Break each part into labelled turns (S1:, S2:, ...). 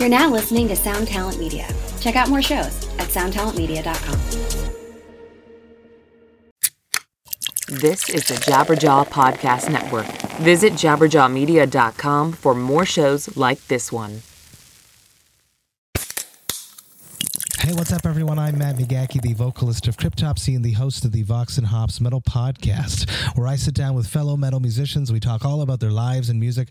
S1: You're now listening to Sound Talent Media. Check out more shows at soundtalentmedia.com.
S2: This is the Jabberjaw Podcast Network. Visit jabberjawmedia.com for more shows like this one.
S3: Hey, what's up, everyone? I'm Matt McGachy, the vocalist of Cryptopsy and the host of the Vox and Hops Metal Podcast, where I sit down with fellow metal musicians. We talk all about their lives and music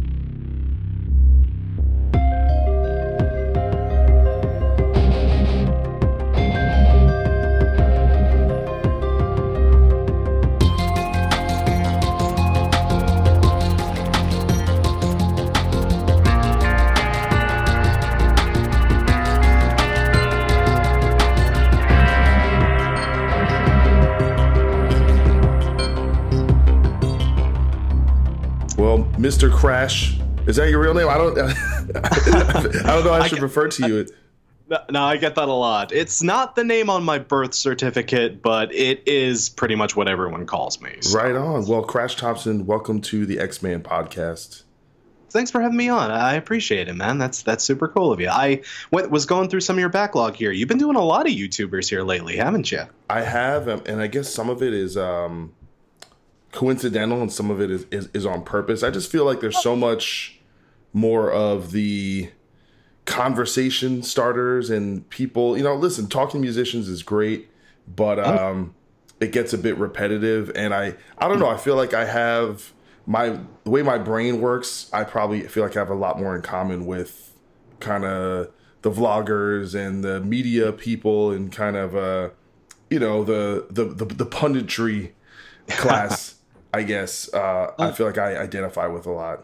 S4: Well, Mr. Crash, is that your real name? I don't. I don't know. I should refer to you.
S5: No, no, I get that a lot. It's not the name on my birth certificate, but it is pretty much what everyone calls me. so.
S4: Right on. Well, Crash Thompson, welcome to the Ex-Man podcast.
S5: Thanks for having me on. I appreciate it, man. That's that's super cool of you. I went, was going through some of your backlog here. You've been doing a lot of YouTubers here lately, haven't you?
S4: I have, um, and I guess some of it is um, coincidental, and some of it is, is is on purpose. I just feel like there's so much more of the conversation starters and people. You know, listen, talking to musicians is great, but um, it gets a bit repetitive, and I I don't know. I feel like I have my the way my brain works. I probably feel like I have a lot more in common with kind of the vloggers and the media people and kind of uh you know the the the, the punditry class i guess uh i feel like i identify with a lot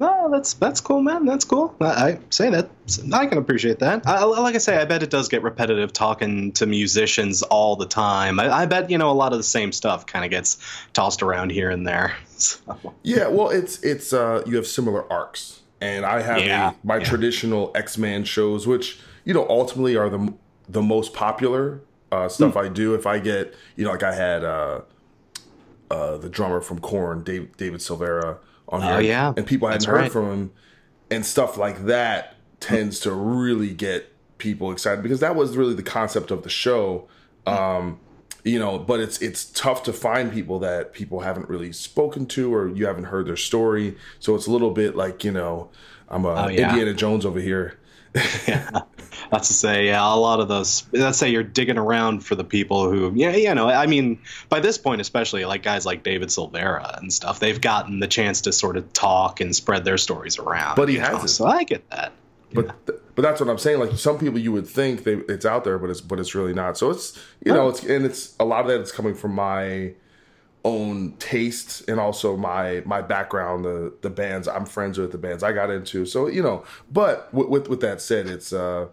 S5: Oh, that's that's cool, man. That's cool. I, I say that. I can appreciate that. I, like I say, I bet it does get repetitive talking to musicians all the time. I, I bet you know a lot of the same stuff kind of gets tossed around here and there. So.
S4: yeah well it's it's uh you have similar arcs and i have
S5: Yeah,
S4: a, my
S5: yeah.
S4: traditional X Men shows which you know ultimately are the the most popular uh stuff
S5: Hmm.
S4: i do if i get you know like i had uh uh the drummer from Korn, Dave, david silveria on here
S5: Oh, yeah.
S4: and people hadn't
S5: That's
S4: heard
S5: right.
S4: from him and stuff like that tends to really get people excited because that was really the concept of the show um you know but it's it's tough to find people that people haven't really spoken to or you haven't heard their story so it's a little bit like you know i'm a
S5: Oh, yeah.
S4: indiana jones over here
S5: That's to say, yeah, a lot of those. Let's say you're digging around for the people who, yeah, you know, I mean, by this point, especially like guys like David Silveria and stuff, they've gotten the chance to sort of talk and spread their stories around.
S4: But he
S5: you know,
S4: hasn't.
S5: So I get that.
S4: but th- but that's what i'm saying like some people you would think they, it's out there but it's but it's really not so it's you know it's and it's a lot of that is coming from my own taste and also my my background the the bands i'm friends with the bands i got into so you know but with with, with that said it's uh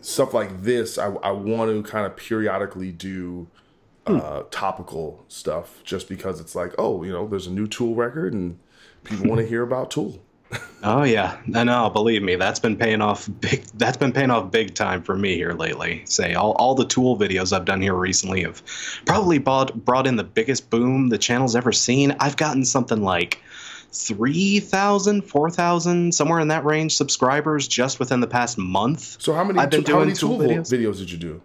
S4: stuff like this i, I want to kind of periodically do uh topical stuff just because it's like oh you know there's a new tool record and people want to hear about tool
S5: Oh yeah, I know. Believe me, that's been paying off big. That's been paying off big time for me here lately. Say all, all the Tool videos I've done here recently have probably brought brought in the biggest boom the channel's ever seen. I've gotten something like 3,000, 4,000, somewhere in that range subscribers just within the past month.
S4: so how many
S5: I've been
S4: many
S5: doing Tool
S4: tool
S5: videos.
S4: videos did you do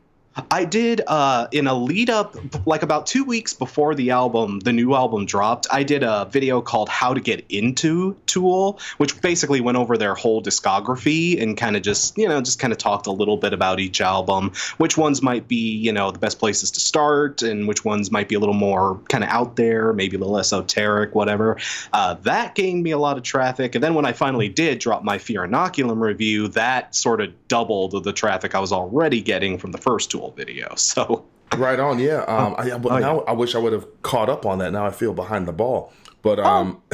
S5: I did uh, in a lead up, like about two weeks before the album, the new album dropped. I did a video called "How to Get Into Tool," which basically went over their whole discography and kind of just, you know, just kind of talked a little bit about each album, which ones might be, you know, the best places to start, and which ones might be a little more kind of out there, maybe a little esoteric, whatever. Uh, that gained me a lot of traffic, and then when I finally did drop my Fear Inoculum review, that sort of doubled the traffic I was already getting from the first Tool video. So
S4: Right on, yeah. Um, I, but
S5: oh,
S4: now I wish I would have caught up on that. Now I feel behind the ball. But um,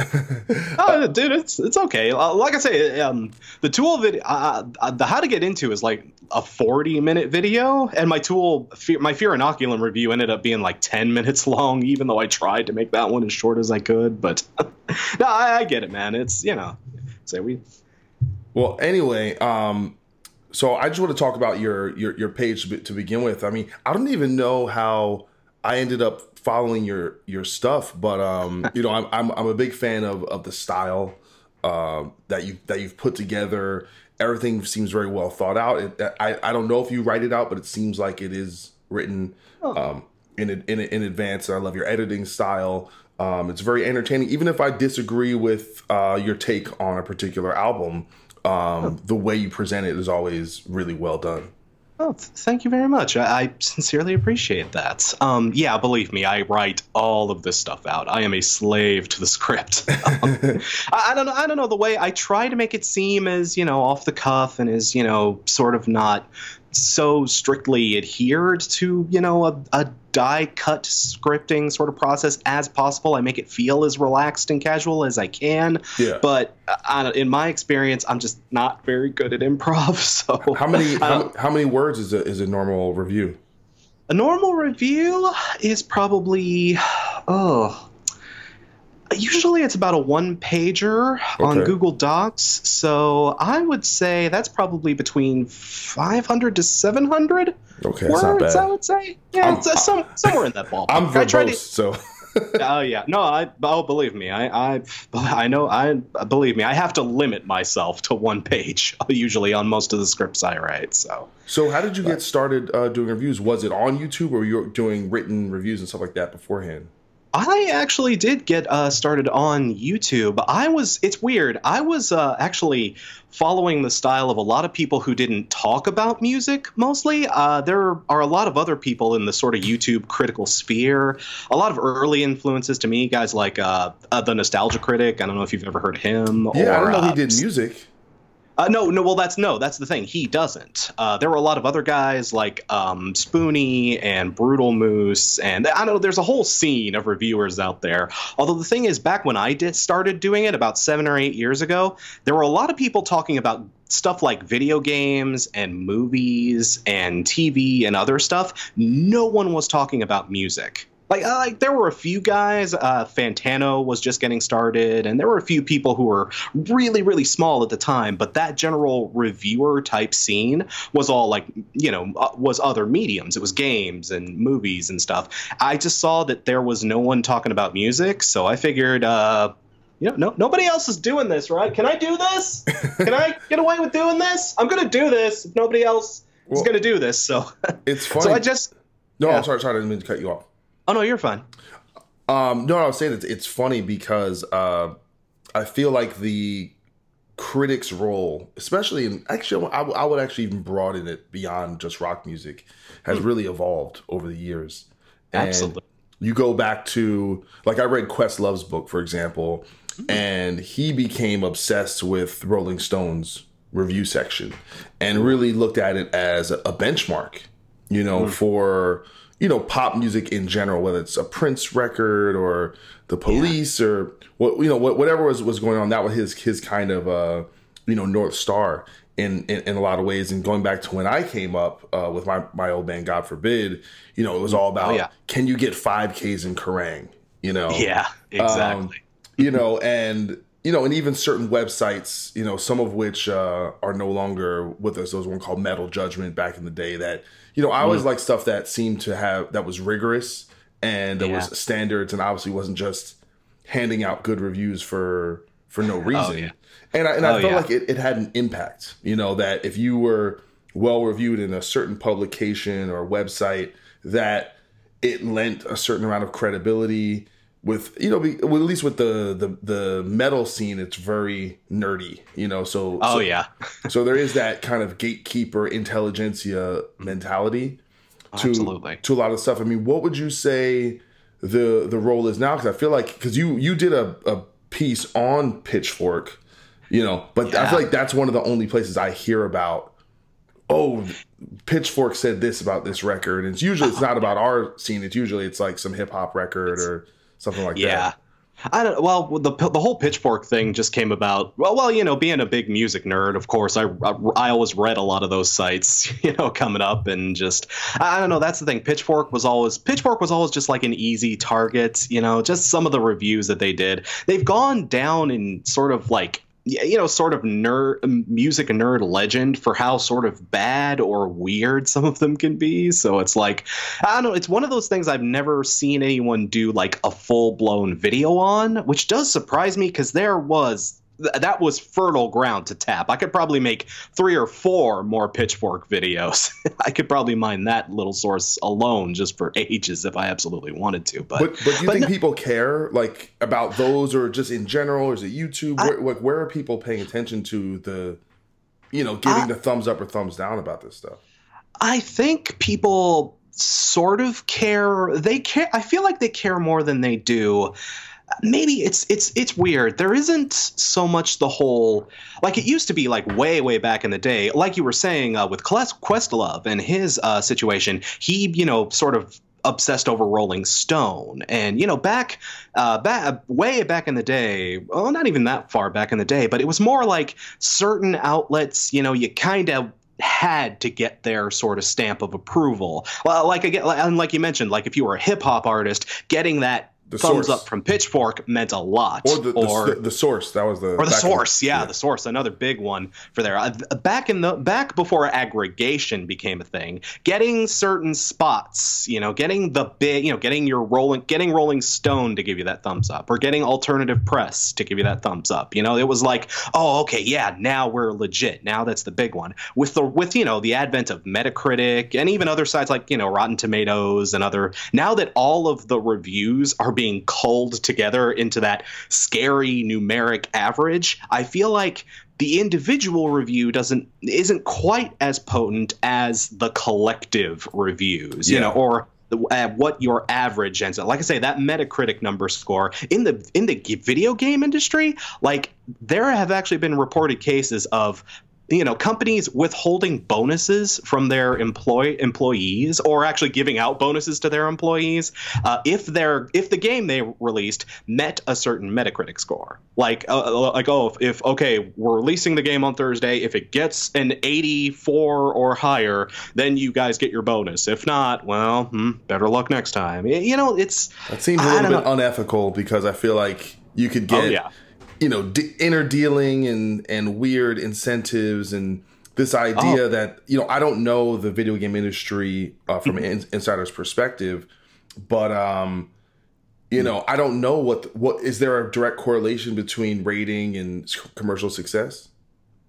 S5: oh, dude, it's it's okay. Uh, like I say, um, the tool video, uh, the how to get into is like a forty minute video, and my tool, fear, my fear inoculum review ended up being like ten minutes long, even though I tried to make that one as short as I could. But no, I, I get it, man. It's you know, say we.
S4: Well, anyway, um, so I just want to talk about your your your page to begin with. I mean, I don't even know how I ended up following your your stuff, but um, you know, I'm, I'm I'm a big fan of of the style uh, that you that you've put together. Everything seems very well thought out. It, I I don't know if you write it out, but it seems like it is written um, in in in advance. I love your editing style. Um, it's very entertaining, even if I disagree with uh, your take on a particular album. Um, the way you present it is always really well done.
S5: Oh, th- thank you very much. I, I sincerely appreciate that. Um, yeah, believe me, I write all of this stuff out. I am a slave to the script. um, I, I, don't know. I don't know the way I try to make it seem as you know off the cuff and is you know sort of not so strictly adhered to you know a, a die cut scripting sort of process as possible. I make it feel as relaxed and casual as i can.
S4: Yeah.
S5: but uh, in my experience i'm just not very good at improv so
S4: how many how, how many words is a, is a normal review?
S5: A normal review is probably oh Usually it's about a one pager okay. on Google Docs. So I would say that's probably between 500 to 700
S4: okay,
S5: words, I would say. Yeah, it's, uh, some, somewhere in that ballpark.
S4: I'm verbose, to, so.
S5: oh yeah, no, I oh believe me, I I I know I believe me, I have to limit myself to one page usually on most of the scripts I write. So
S4: so how did you but, get started uh, doing reviews? Was it on YouTube or you were doing written reviews and stuff like that beforehand?
S5: I actually did get uh, started on YouTube. I was, it's weird. I was uh, actually following the style of a lot of people who didn't talk about music mostly. Uh, there are a lot of other people in the sort of YouTube critical sphere. A lot of early influences to me, guys like uh, uh, the Nostalgia Critic. I don't know if you've ever heard him.
S4: Yeah,
S5: or,
S4: I don't know he did music.
S5: Uh, no, no. Well, that's no. That's the thing. He doesn't. Uh, there were a lot of other guys like um, Spoony and Brutal Moose, and I don't know there's a whole scene of reviewers out there. Although the thing is, back when I did started doing it about seven or eight years ago, there were a lot of people talking about stuff like video games and movies and TV and other stuff. No one was talking about music like uh, like there were a few guys. Uh, Fantano was just getting started, and there were a few people who were really really small at the time. But that general reviewer type scene was all like you know uh, was other mediums. It was games and movies and stuff. I just saw that there was no one talking about music, so I figured. Uh, you know, no, nobody else is doing this, right? Can I do this? Can I get away with doing this? I'm gonna do this if nobody else well, is gonna do this. So
S4: it's funny.
S5: so I just
S4: no, yeah. I'm sorry, sorry, I didn't mean to cut you off.
S5: Oh no, you're fine.
S4: Um, no, I was saying it's, it's funny because uh, I feel like the critic's role, especially in actually, I, I would actually even broaden it beyond just rock music, has mm. really evolved over the years.
S5: And Absolutely.
S4: You go back to like I read Questlove's book, for example, mm. and he became obsessed with Rolling Stones review section and really looked at it as a benchmark, you know, mm. for you know pop music in general, whether it's a Prince record or the Police yeah. or what you know whatever was was going on. That was his his kind of uh, you know north star in, in, in a lot of ways. And going back to when I came up uh, with my my old band, God forbid, you know it was all oh, about oh, yeah. can you get five Ks in Kerrang? You know,
S5: yeah, exactly. Um,
S4: you know, and you know, and even certain websites, you know, some of which uh, are no longer with us. There was one called Metal Judgment back in the day that you know, I always mm. like stuff that seemed to have that was rigorous and there yeah. was standards, and obviously wasn't just handing out good reviews for for no oh, reason. Oh, yeah. And I and I oh, felt yeah. like it, it had an impact. You know that if you were well reviewed in a certain publication or website, that it lent a certain amount of credibility with you know at least with the the the metal scene it's very nerdy you know so
S5: oh
S4: so,
S5: yeah.
S4: so there is that kind of gatekeeper intelligentsia mentality oh, to
S5: Absolutely.
S4: to a lot of stuff. I mean what would you say the the role is now? Because i feel like because you you did a, a piece on pitchfork you know but yeah. i feel like that's one of the only places i hear about oh pitchfork said this about this record. And it's usually it's not about our scene. It's usually it's like some hip-hop record it's, or something like
S5: yeah.
S4: that.
S5: I don't. Well, the the whole Pitchfork thing just came about. Well, well, you know, being a big music nerd, of course, I I, I always read a lot of those sites, you know, coming up, and just I don't know. That's the thing. Pitchfork was always Pitchfork was always just like an easy target, you know. Just some of the reviews that they did, they've gone down in sort of like you know, sort of nerd um, music nerd legend for how sort of bad or weird some of them can be. So it's like, I don't know, it's one of those things I've never seen anyone do like a full blown video on, which does surprise me because there was that was fertile ground to tap. I could probably make three or four more pitchfork videos. I could probably mine that little source alone just for ages if I absolutely wanted to. But
S4: but, but do you but think no, people care like about those or just in general? Is it YouTube? I, where, like where are people paying attention to the, you know, giving I, the thumbs up or thumbs down about this stuff?
S5: I think people sort of care. They care. I feel like they care more than they do maybe it's it's it's weird. There isn't so much the whole like it used to be like way way back in the day. Like you were saying uh, with Questlove and his uh, situation, he you know sort of obsessed over Rolling Stone, and you know back uh, back way back in the day. Well, not even that far back in the day, but it was more like certain outlets. You know, you kind of had to get their sort of stamp of approval. Well, like again, and like you mentioned, like if you were a hip hop artist, getting that the thumbs source. up from Pitchfork meant a lot.
S4: Or the, or, the, the source that was the
S5: or the source, in, yeah, yeah, the source, another big one for there. Back in the back before aggregation became a thing, getting certain spots, you know, getting the big, you know, getting your rolling, getting Rolling Stone to give you that thumbs up, or getting Alternative Press to give you that thumbs up. You know, it was like, oh, okay, yeah, now we're legit. Now that's the big one. With the with you know the advent of Metacritic and even other sites like you know Rotten Tomatoes and other. Now that all of the reviews are being culled together into that scary numeric average, I feel like the individual review doesn't isn't quite as potent as the collective reviews, you know, or uh, what your average ends up. Like I say, that Metacritic number score in the in the video game industry, like there have actually been reported cases of you know companies withholding bonuses from their employ employees or actually giving out bonuses to their employees uh, if they're if the game they released met a certain Metacritic score. Like uh, uh, like oh if, if, okay we're releasing the game on Thursday if it gets an 84 or higher then you guys get your bonus. If not, well, hmm, better luck next time. You know it's
S4: that seems a little bit know. unethical because I feel like you could get. Oh, yeah you know d- inner dealing and and weird incentives and this idea oh. that you know I don't know the video game industry uh, from an in- insider's perspective, but um, you know I don't know what what is there a direct correlation between rating and commercial success?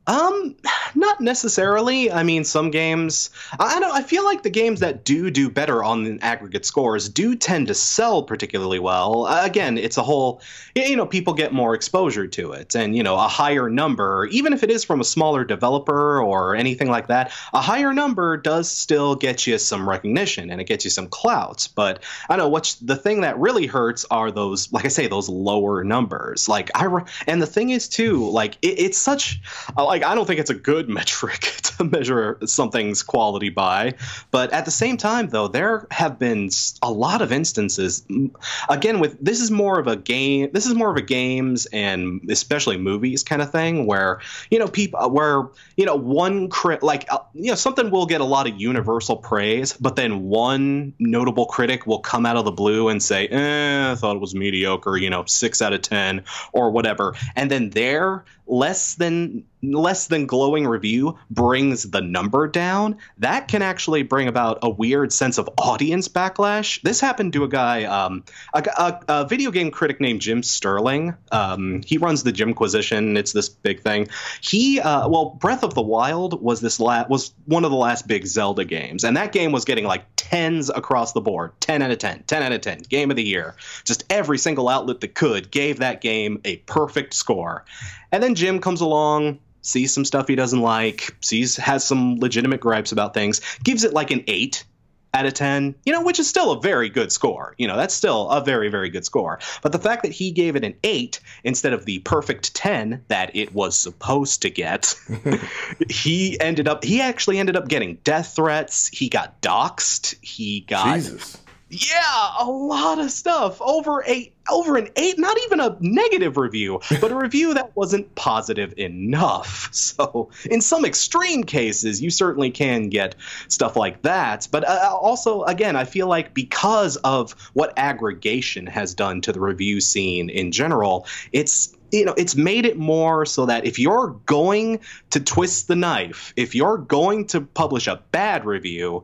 S5: Um, not necessarily. I mean, some games. I don't. I feel like the games that do do better on the aggregate scores do tend to sell particularly well. Uh, again, it's a whole. You know, people get more exposure to it, and you know, a higher number, even if it is from a smaller developer or anything like that, a higher number does still get you some recognition and it gets you some clout. But I know what's the thing that really hurts are those, like I say, those lower numbers. Like I, and the thing is too, like it, it's such like I don't think it's a good metric to measure something's quality by. But at the same time, though, there have been a lot of instances. Again, with this is more of a game. This is more of a games and especially movies kind of thing where you know people where you know one crit like uh, you know something will get a lot of universal praise, but then one notable critic will come out of the blue and say, "Eh, I thought it was mediocre." You know, six out of ten or whatever, and then there less than less than glowing review brings the number down, that can actually bring about a weird sense of audience backlash. This happened to a guy, um, a, a, a, video game critic named Jim Sterling. Um, he runs the Jimquisition. It's this big thing. He, uh, well, Breath of the Wild was this la- was one of the last big Zelda games, and that game was getting like tens across the board, ten out of 10, 10 out of ten, game of the year. Just every single outlet that could gave that game a perfect score. And then Jim comes along, sees some stuff he doesn't like, sees has some legitimate gripes about things, gives it like an eight out of 10, you know, which is still a very good score. You know, that's still a very, very good score. But the fact that he gave it an 8 instead of the perfect 10 that it was supposed to get, he ended up, he actually ended up getting death threats. He got doxxed. He got. Jesus Yeah, a lot of stuff. Over a over an eight, not even a negative review, but a review that wasn't positive enough. So, in some extreme cases, you certainly can get stuff like that. But uh, also, again, I feel like because of what aggregation has done to the review scene in general, it's you know it's made it more so that if you're going to twist the knife if you're going to publish a bad review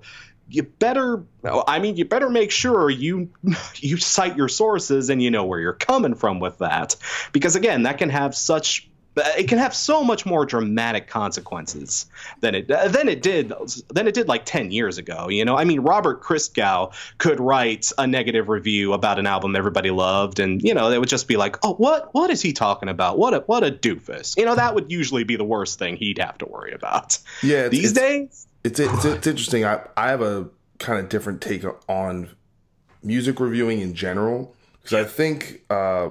S5: you better i mean you better make sure you you cite your sources and you know where you're coming from with that. Because again that can have such it can have so much more dramatic consequences than it than it did than it did like 10 years ago you know? I mean robert christgau could write a negative review about an album everybody loved and you know they would just be like oh what what is he talking about? What a what a doofus. You know that would usually be the worst thing he'd have to worry about.
S4: Yeah,
S5: these
S4: it's-
S5: days
S4: It's it's, it's interesting. I I have a kind of different take on music reviewing in general because I think uh,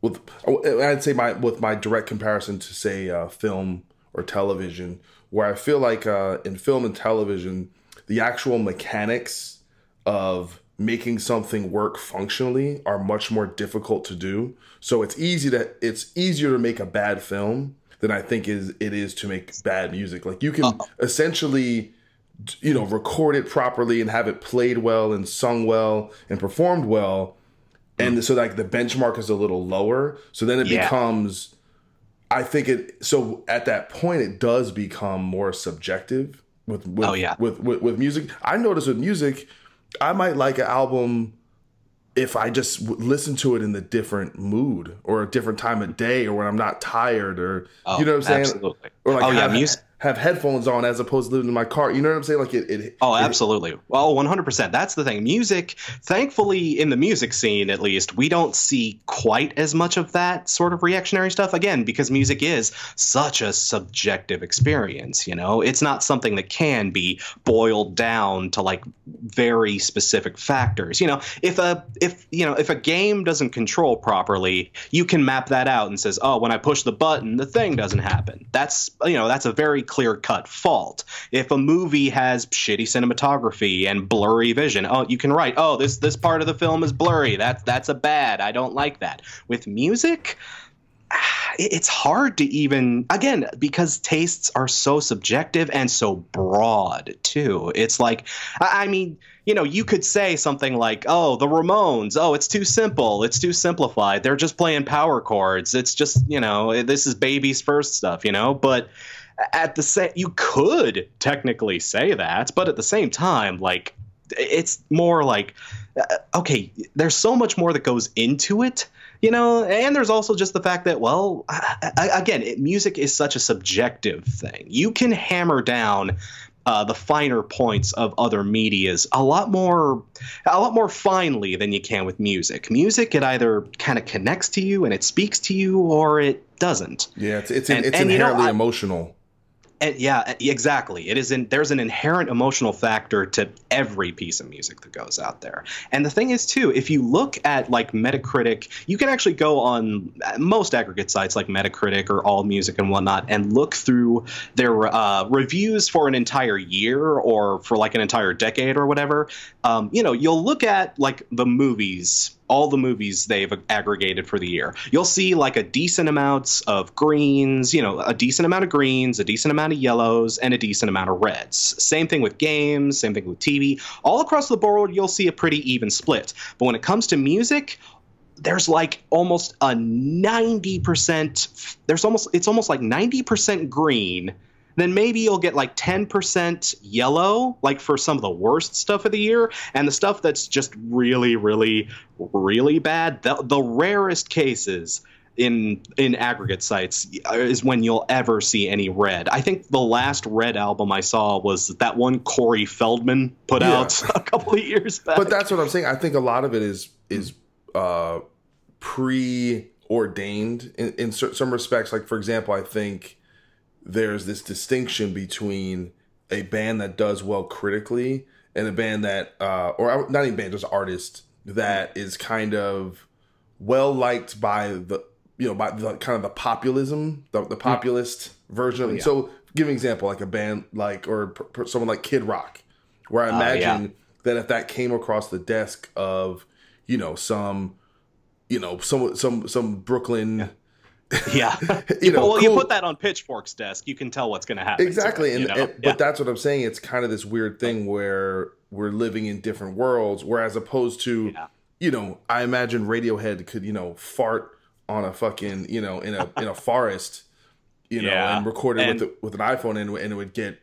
S4: with I'd say my with my direct comparison to say uh, film or television, where I feel like uh, in film and television, the actual mechanics of making something work functionally are much more difficult to do. So it's easy to it's easier to make a bad film than I think is it is to make bad music. Like you can essentially you know record it properly and have it played well and sung well and performed well and so like the benchmark is a little lower so then it
S5: Yeah.
S4: becomes i think it so at that point it does become more subjective with with,
S5: Oh, yeah.
S4: with, with with music i notice with music i might like an album if i just w- listen to it in the different mood or a different time of day or when i'm not tired or you oh, know what i'm saying
S5: absolutely.
S4: or like
S5: oh yeah music
S4: have headphones on as opposed to living in my car you know what i'm saying like it, it
S5: Oh,
S4: it-
S5: absolutely. Well, 100%. That's the thing. Music, thankfully, in the music scene at least, we don't see quite as much of that sort of reactionary stuff. Again, because music is such a subjective experience, you know? It's not something that can be boiled down to like very specific factors. You know, if a if you know, if a game doesn't control properly, you can map that out and says, "Oh, when I push the button, the thing doesn't happen." That's, you know, that's a very clear-cut fault. If a movie has shitty cinematography and blurry vision, oh, you can write, "Oh, this this part of the film is blurry. That's that's a bad. I don't like that." With music, it's hard to even again because tastes are so subjective and so broad too it's like I mean you know you could say something like oh the ramones oh it's too simple it's too simplified they're just playing power chords it's just you know this is baby's first stuff you know but at the same you could technically say that but at the same time like it's more like uh, okay there's so much more that goes into it you know and there's also just the fact that well I, I, again it, music is such a subjective thing. You can hammer down uh, the finer points of other medias a lot more a lot more finely than you can with music. Music it either kind of connects to you and it speaks to you or it doesn't.
S4: Yeah it's it's,
S5: And-
S4: it's
S5: and you know,
S4: inherently
S5: I-
S4: emotional
S5: and yeah, exactly. It is in there's an inherent emotional factor to every piece of music that goes out there. And the thing is too, if you look at like Metacritic, you can actually go on most aggregate sites like Metacritic or All Music and whatnot and look through their uh, reviews for an entire year or for like an entire decade or whatever. Um, you know, you'll look at like the movies all the movies they've aggregated for the year. You'll see like a decent amount of greens, you know, a decent amount of greens, a decent amount of yellows, and a decent amount of reds. Same thing with games, same thing with TV. All across the board, you'll see a pretty even split. But when it comes to music, there's like almost a 90% there's almost it's almost like 90% green then maybe you'll get like 10% yellow, like for some of the worst stuff of the year, and the stuff that's just really, really, really bad. The, the rarest cases in in aggregate sites is when you'll ever see any red. I think the last red album I saw was that one Corey Feldman put
S4: Yeah.
S5: out a couple of years back.
S4: but that's what i'm saying i think a lot of it is is uh preordained in, in some respects like for example i think there's this distinction between a band that does well critically and a band that uh or not even band just artist that is kind of well liked by the you know by the kind of the populism the, the populist version of it so give an example like a band like or per, someone like kid rock where i
S5: Oh, yeah.
S4: imagine that if that came across the desk of you know some you know some some some Brooklyn.
S5: Yeah,
S4: You know,
S5: well, you put that on Pitchfork's desk, you can tell what's going to happen.
S4: exactly
S5: it,
S4: and, and-
S5: Yeah.
S4: but that's what i'm saying it's kind of this weird thing where we're living in different worlds whereas opposed to
S5: Yeah.
S4: you know i imagine radiohead could you know fart on a fucking you know in a in a forest you know
S5: Yeah.
S4: and record it
S5: And-
S4: with with an iphone and, and it would get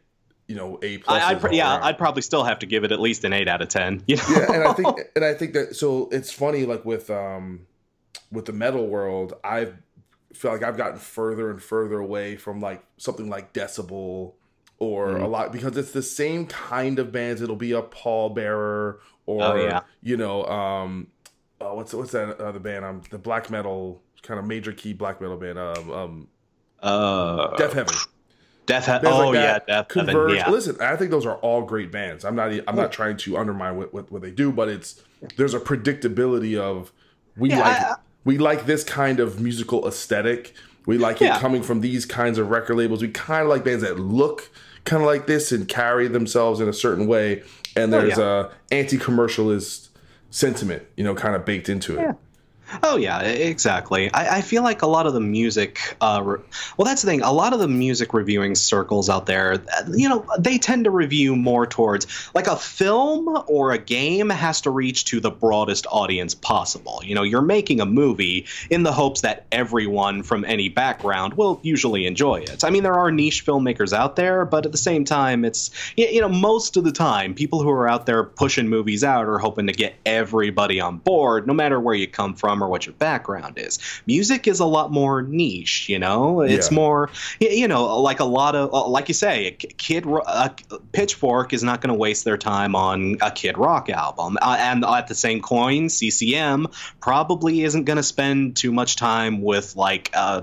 S4: you know a plus
S5: I, I'd, yeah, I'd probably still have to give it at least an eight out of ten. You know?
S4: yeah and i think and i think that so it's funny like with um with the metal world i feel like i've gotten further and further away from like something like decibel or
S5: Mm-hmm.
S4: a lot because it's the same kind of bands it'll be a Pallbearer or
S5: Oh, yeah.
S4: you know um oh, what's what's that other band um the black metal kind of major key black metal band um um
S5: uh,
S4: Deafheaven
S5: Death. He-
S4: bands
S5: oh
S4: like
S5: yeah,
S4: Deafheaven.
S5: Yeah.
S4: Listen, I think those are all great bands. I'm not. I'm not trying to undermine what, what, what they do, but it's there's a predictability of we
S5: Yeah,
S4: like
S5: I-
S4: we like this kind of musical aesthetic. We like it coming from these kinds of record labels. We kind of like bands that look kind of like this and carry themselves in a certain way. And
S5: Oh,
S4: there's
S5: yeah.
S4: a anti-commercialist sentiment, you know, kind of baked into it.
S5: Oh yeah, exactly. I, I feel like a lot of the music, uh, re- well, that's the thing. A lot of the music reviewing circles out there, uh, you know, they tend to review more towards like a film or a game has to reach to the broadest audience possible. You know, you're making a movie in the hopes that everyone from any background will usually enjoy it. I mean, there are niche filmmakers out there, but at the same time, it's you know, most of the time, people who are out there pushing movies out are hoping to get everybody on board, no matter where you come from or what your background is. Music is a lot more niche, you know. It's
S4: Yeah.
S5: more, you know, like a lot of, uh, like you say, a Kid a Pitchfork is not going to waste their time on a Kid Rock album, uh, and at the same coin, CCM probably isn't going to spend too much time with like. Uh,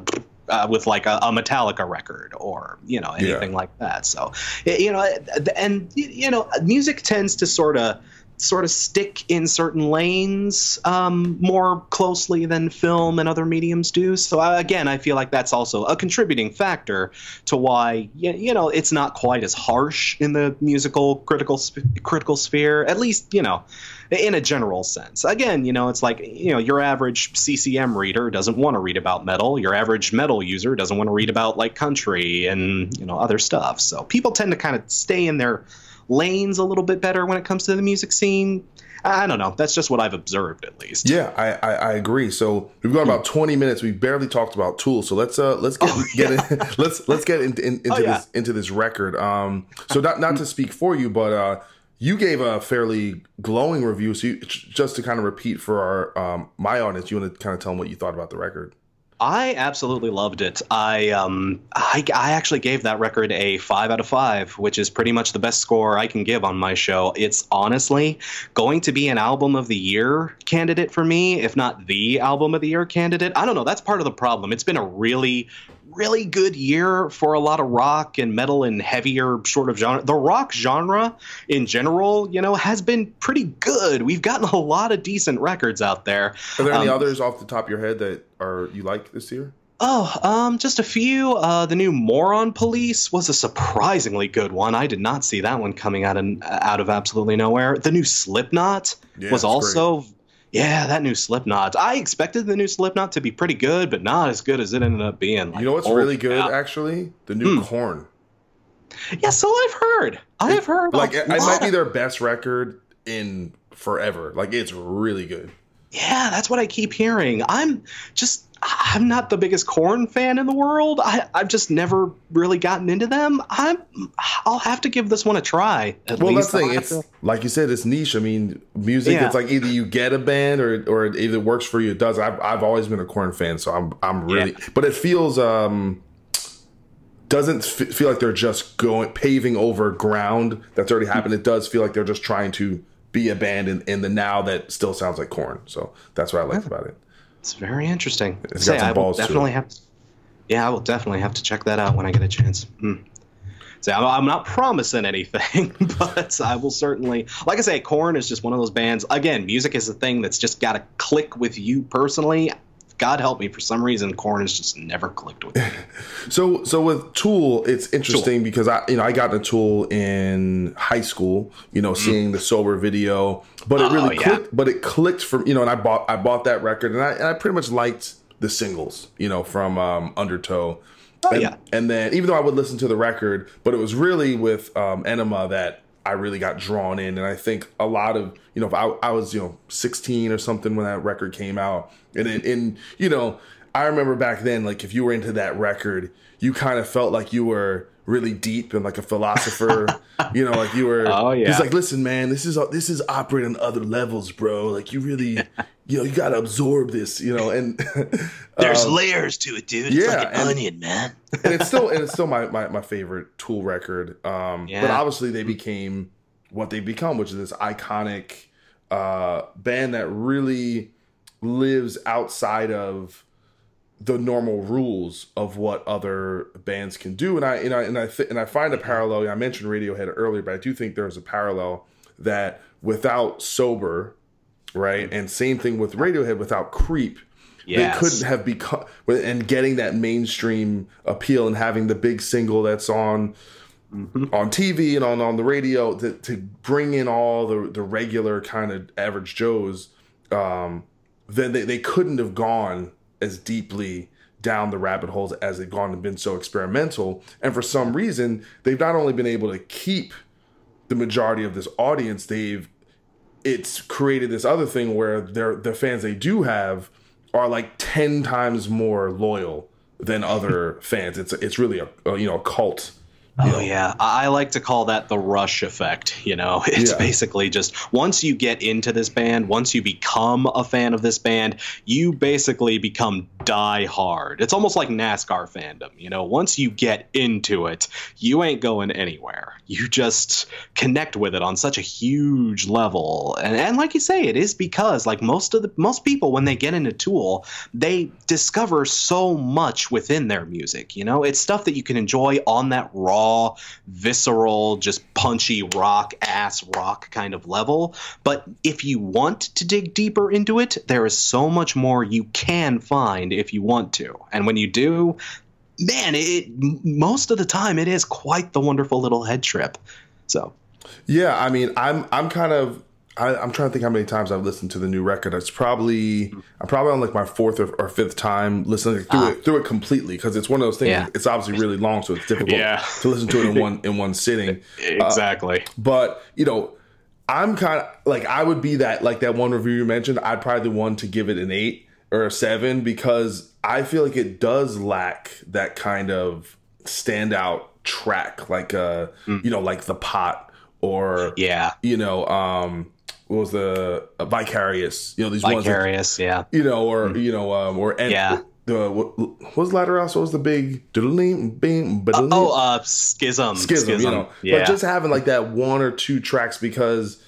S5: uh, with like a, a Metallica record or you know anything like that. So you know, and you know, music tends to sort of sort of stick in certain lanes um, more closely than film and other mediums do. So uh, again, I feel like that's also a contributing factor to why you know it's not quite as harsh in the musical critical sp- critical sphere. At least you know in a general sense. Again, you know, it's like, you know, your average CCM reader doesn't want to read about metal. Your average metal user doesn't want to read about like country and, you know, other stuff. So people tend to kind of stay in their lanes a little bit better when it comes to the music scene. I don't know. That's just what I've observed, at least.
S4: Yeah, I, I, I agree. So we've got about twenty minutes. We barely talked about Tool. So let's uh let's get get in, let's let's get in, in, into
S5: Oh, yeah.
S4: this into this record. Um, so not not to speak for you, but uh, you gave a fairly glowing review. So you, just to kind of repeat for our um my audience, you want to kind of tell them what you thought about the record.
S5: I absolutely loved it. I um I, I actually gave that record a five out of five, which is pretty much the best score I can give on my show. It's honestly going to be an album of the year candidate for me, if not the album of the year candidate. I don't know. That's part of the problem. It's been a really really good year for a lot of rock and metal and heavier sort of genre. The rock genre in general, you know, has been pretty good. We've gotten a lot of decent records out there.
S4: Are there any
S5: Um,
S4: others off the top of your head that are you like this year?
S5: Oh, um, just a few. Uh, the new Moron Police was a surprisingly good one. I did not see that one coming out of out of absolutely nowhere. The new Slipknot
S4: Yeah,
S5: was also, yeah, that new Slipknot. I expected the new Slipknot to be pretty good, but not as good as it ended up being. Like,
S4: You know what's really good actually? The new
S5: Hmm.
S4: Korn.
S5: Yeah, so I've heard. I've heard.
S4: Like it, it might be their best record in forever. Like it's really good.
S5: Yeah, that's what I keep hearing. I'm just I'm not the biggest Korn fan in the world. I, I've just never really gotten into them. I'm I'll have to give this one a try. At
S4: Well,
S5: least.
S4: that's the thing. It's
S5: to-
S4: like you said, it's niche. I mean, music.
S5: Yeah.
S4: It's like either you get a band or or it either works for you. It does. I've I've always been a Korn fan, so I'm I'm really. But it feels um doesn't f- feel like they're just going paving over ground that's already happened. It does feel like they're just trying to be a band in, in the now that still sounds like Korn. So that's what I like about it.
S5: It's very interesting.
S4: It's
S5: Say, I will
S4: balls to it.
S5: definitely have. Yeah, I will definitely have to check that out when I get a chance. Hmm. So I'm, I'm not promising anything, but I will certainly. Like I say, Korn is just one of those bands. Again, music is a thing that's just got to click with you personally. God help me, for some reason, Korn has just never clicked with me.
S4: So so with Tool, it's interesting Tool. because I you know I got into Tool in high school, you know, mm. seeing the sober video, but it really oh, clicked. Yeah. But it clicked from you know, and I bought I bought that record, and I and I pretty much liked the singles, you know, from um, Undertow.
S5: Oh,
S4: and,
S5: yeah.
S4: and then even though I would listen to the record, but it was really with um, Ænima that I really got drawn in. And I think a lot of, you know, if I, I was, you know, 16 or something when that record came out. And in, in, you know, I remember back then, like if you were into that record, you kind of felt like you were really deep and like a philosopher. you know, like you were.
S5: Oh yeah.
S4: He's like, listen, man, this is this is operating on other levels, bro. Like you really, you know, you got to absorb this. You know, and
S5: there's um, layers to it, dude. It's yeah, like an and, onion, man.
S4: and it's still and it's still my my, my favorite Tool record. Um, yeah. but obviously they became what they become, which is this iconic uh, band that really lives outside of the normal rules of what other bands can do. And I and I and I th- and I find a parallel. I mentioned Radiohead earlier, but I do think there's a parallel that without sober, right, and same thing with Radiohead without Creep. Yes. They couldn't have become and getting that mainstream appeal and having the big single that's on mm-hmm. on TV and on on the radio to, to bring in all the the regular kind of average Joes. Um, then they, they couldn't have gone as deeply down the rabbit holes as they've gone and been so experimental. And for some reason, they've not only been able to keep the majority of this audience, they've it's created this other thing where their the fans they do have are like 10 times more loyal than other fans. It's it's really a, a you know a cult
S5: Oh yeah, I like to call that the rush effect. You know, it's yeah. basically just once you get into this band, once you become a fan of this band, you basically become die hard. It's almost like NASCAR fandom. You know, once you get into it, you ain't going anywhere. You just connect with it on such a huge level. And, and like you say, it is because like most of the most people when they get into Tool, they discover so much within their music. You know, it's stuff that you can enjoy on that raw, visceral, just punchy rock ass rock kind of level. But if you want to dig deeper into it, there is so much more you can find if you want to. And when you do, man, it most of the time it is quite the wonderful little head trip. So,
S4: yeah, I mean, I'm I'm kind of I, am trying to think how many times I've listened to the new record. It's probably I'm probably on like my fourth or, or fifth time listening through uh, it through it completely because it's one of those things. Yeah. It's obviously really long, so it's difficult yeah. to listen to it in one in one sitting.
S5: exactly.
S4: Uh, but you know, I'm kind of like I would be that like that one review you mentioned. I'd probably the one to give it an eight or a seven because I feel like it does lack that kind of standout track, like uh, mm. you know, like the pot or
S5: yeah,
S4: you know, um, what was the uh, vicarious? You know, these
S5: vicarious,
S4: ones that,
S5: yeah,
S4: you know, or mm. you know, um, or
S5: and, yeah.
S4: The what, what was Lateralus? What was the big beam?
S5: Uh, oh, uh, schism.
S4: schism, schism. You know, yeah. but just having like that one or two tracks because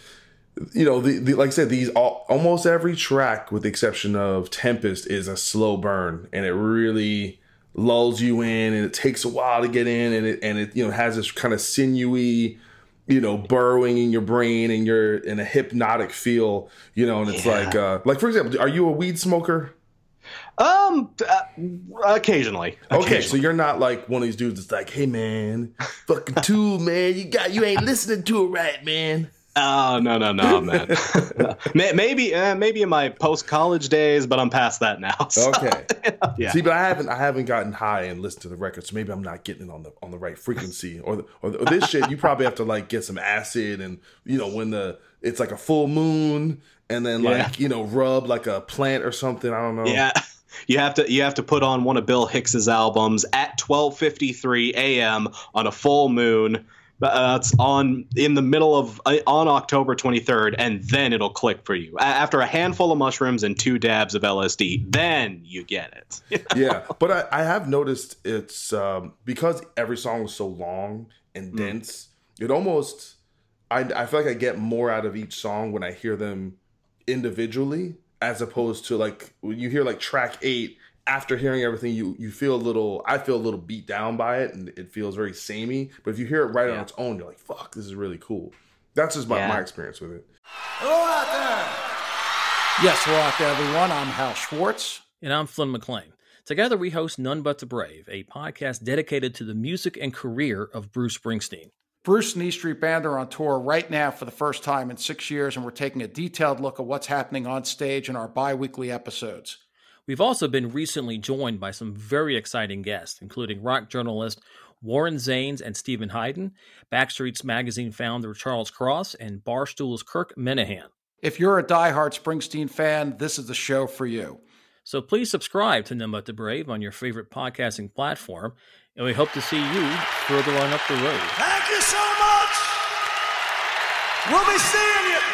S4: you know, the, the, like I said, these all, almost every track, with the exception of Tempest, is a slow burn, and it really lulls you in, and it takes a while to get in, and it and it you know has this kind of sinewy, you know, burrowing in your brain, and you're in a hypnotic feel, you know, and it's yeah. like, uh, like for example, are you a weed smoker?
S5: Um, uh, occasionally, occasionally.
S4: Okay, so you're not like one of these dudes that's like, "Hey, man, fucking tool, man, you got you ain't listening to it right, man."
S5: Oh no no no man. maybe uh, maybe in my post college days, but I'm past that now.
S4: So, okay. yeah. See, but I haven't I haven't gotten high and listened to the record, so maybe I'm not getting it on the on the right frequency. Or the, or, the, or this shit, you probably have to like get some acid and you know when the it's like a full moon and then like yeah. you know rub like a plant or something. I don't know.
S5: Yeah. You have to you have to put on one of Bill Hicks's albums at 12:53 a.m. on a full moon that's uh, on in the middle of uh, on October 23rd, and then it'll click for you. After a handful of mushrooms and two dabs of LSD, then you get
S4: it. yeah, but I, I, have noticed it's um, because every song was so long and mm. dense. Mm. It almost I, I feel like I get more out of each song when I hear them individually, as opposed to like when you hear like track eight after hearing everything, you you feel a little. I feel a little beat down by it, and it feels very samey. But if you hear it right yeah. on its own, you're like, "Fuck, this is really cool." That's just my, yeah. my experience with it.
S6: Hello out there. Yes, hello out there, everyone. I'm Hal Schwartz. And I'm Flynn McLean. Together, we host None But the Brave, a podcast dedicated to the music and career of Bruce Springsteen.
S7: Bruce and E Street Band are on tour right now for the first time in six years, and we're taking a detailed look at what's happening on stage in our bi weekly episodes.
S6: We've also been recently joined by some very exciting guests, including rock journalist Warren Zanes and Steven Hyden, Backstreet's Magazine founder Charles Cross, and Barstool's Kirk Minihane.
S7: If you're a diehard Springsteen fan, this is the show for you.
S6: So please subscribe to None But the Brave on your favorite podcasting platform, and we hope to see you further on up the road.
S8: Thank you so much. We'll be seeing you.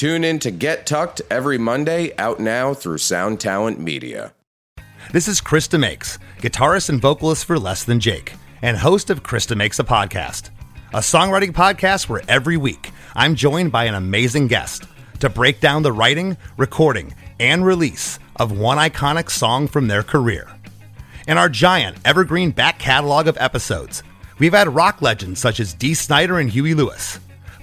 S9: Tune in to Get Tucked every Monday, out now through Sound Talent Media.
S10: This is Chris DeMakes, guitarist and vocalist for Less Than Jake, and host of Chris DeMakes a Podcast, a songwriting podcast where every week I'm joined by an amazing guest to break down the writing, recording, and release of one iconic song from their career. In our giant evergreen back catalog of episodes, we've had rock legends such as Dee Snider and Huey Lewis,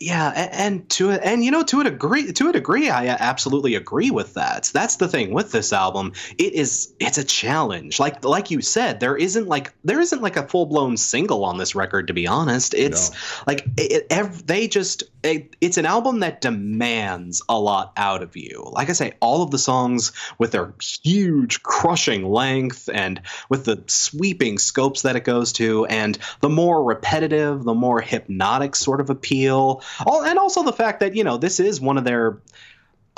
S5: Yeah, and, and to a, and you know to a degree to a degree I uh, absolutely agree with that. That's the thing with this album. It is it's a challenge. Like like you said, there isn't like there isn't like a full blown single on this record. To be honest, it's no. like it, it, they just it, it's an album that demands a lot out of you. Like I say, all of the songs with their huge crushing length and with the sweeping scopes that it goes to, and the more repetitive, the more hypnotic sort of appeal Oh, and also the fact that you know this is one of their.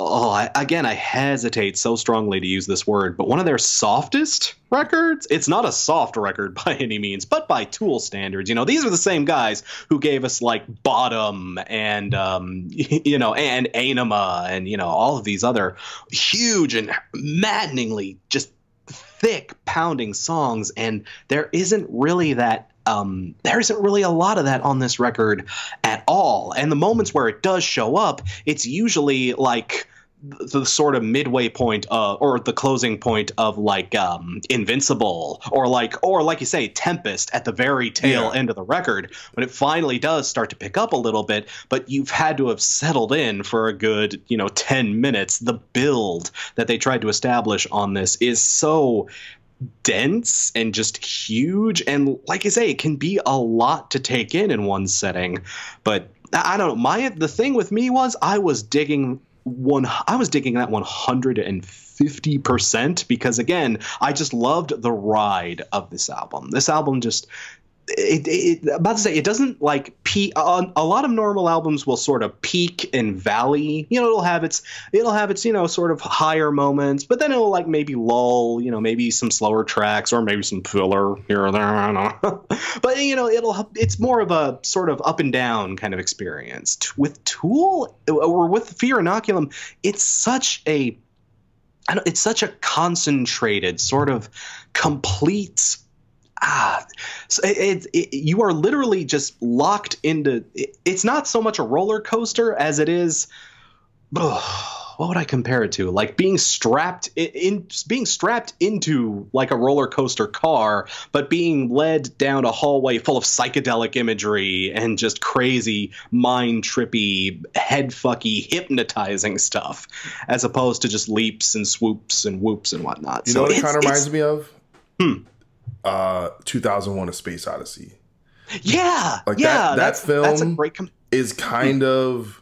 S5: Oh, I, again, I hesitate so strongly to use this word, but one of their softest records. It's not a soft record by any means, but by Tool standards, you know, these are the same guys who gave us like Bottom and um, you know, and Ænima, and you know, all of these other huge and maddeningly just thick pounding songs and there isn't really that um, there isn't really a lot of that on this record at all. And the moments where it does show up, it's usually like the sort of midway point uh, or the closing point of like um, invincible or like or like you say tempest at the very tail yeah. end of the record when it finally does start to pick up a little bit but you've had to have settled in for a good you know 10 minutes the build that they tried to establish on this is so dense and just huge. And like i say it can be a lot to take in in one setting. But i don't know my the thing with me was i was digging one i was digging that 150% because again i just loved the ride of this album. This album just it, it, about to say it doesn't like peak. Uh, a lot of normal albums will sort of peak and valley. You know, it'll have its it'll have its you know sort of higher moments, but then it'll like maybe lull. You know, maybe some slower tracks or maybe some filler here or there. I don't know. but you know, it'll it's more of a sort of up and down kind of experience. With Tool or with Fear Inoculum, it's such a it's such a concentrated sort of complete ah, so it, it, you are literally just locked into. It, it's not so much a roller coaster as it is. Oh, what would I compare it to? Like being strapped in, in, being strapped into like a roller coaster car, but being led down a hallway full of psychedelic imagery and just crazy mind trippy, head fucky, hypnotizing stuff, as opposed to just leaps and swoops and whoops and whatnot.
S4: You so know what it kind of reminds me of? Hmm uh 2001 a space odyssey
S5: yeah
S4: like
S5: yeah
S4: that, that film
S5: that's a great
S4: com- is kind of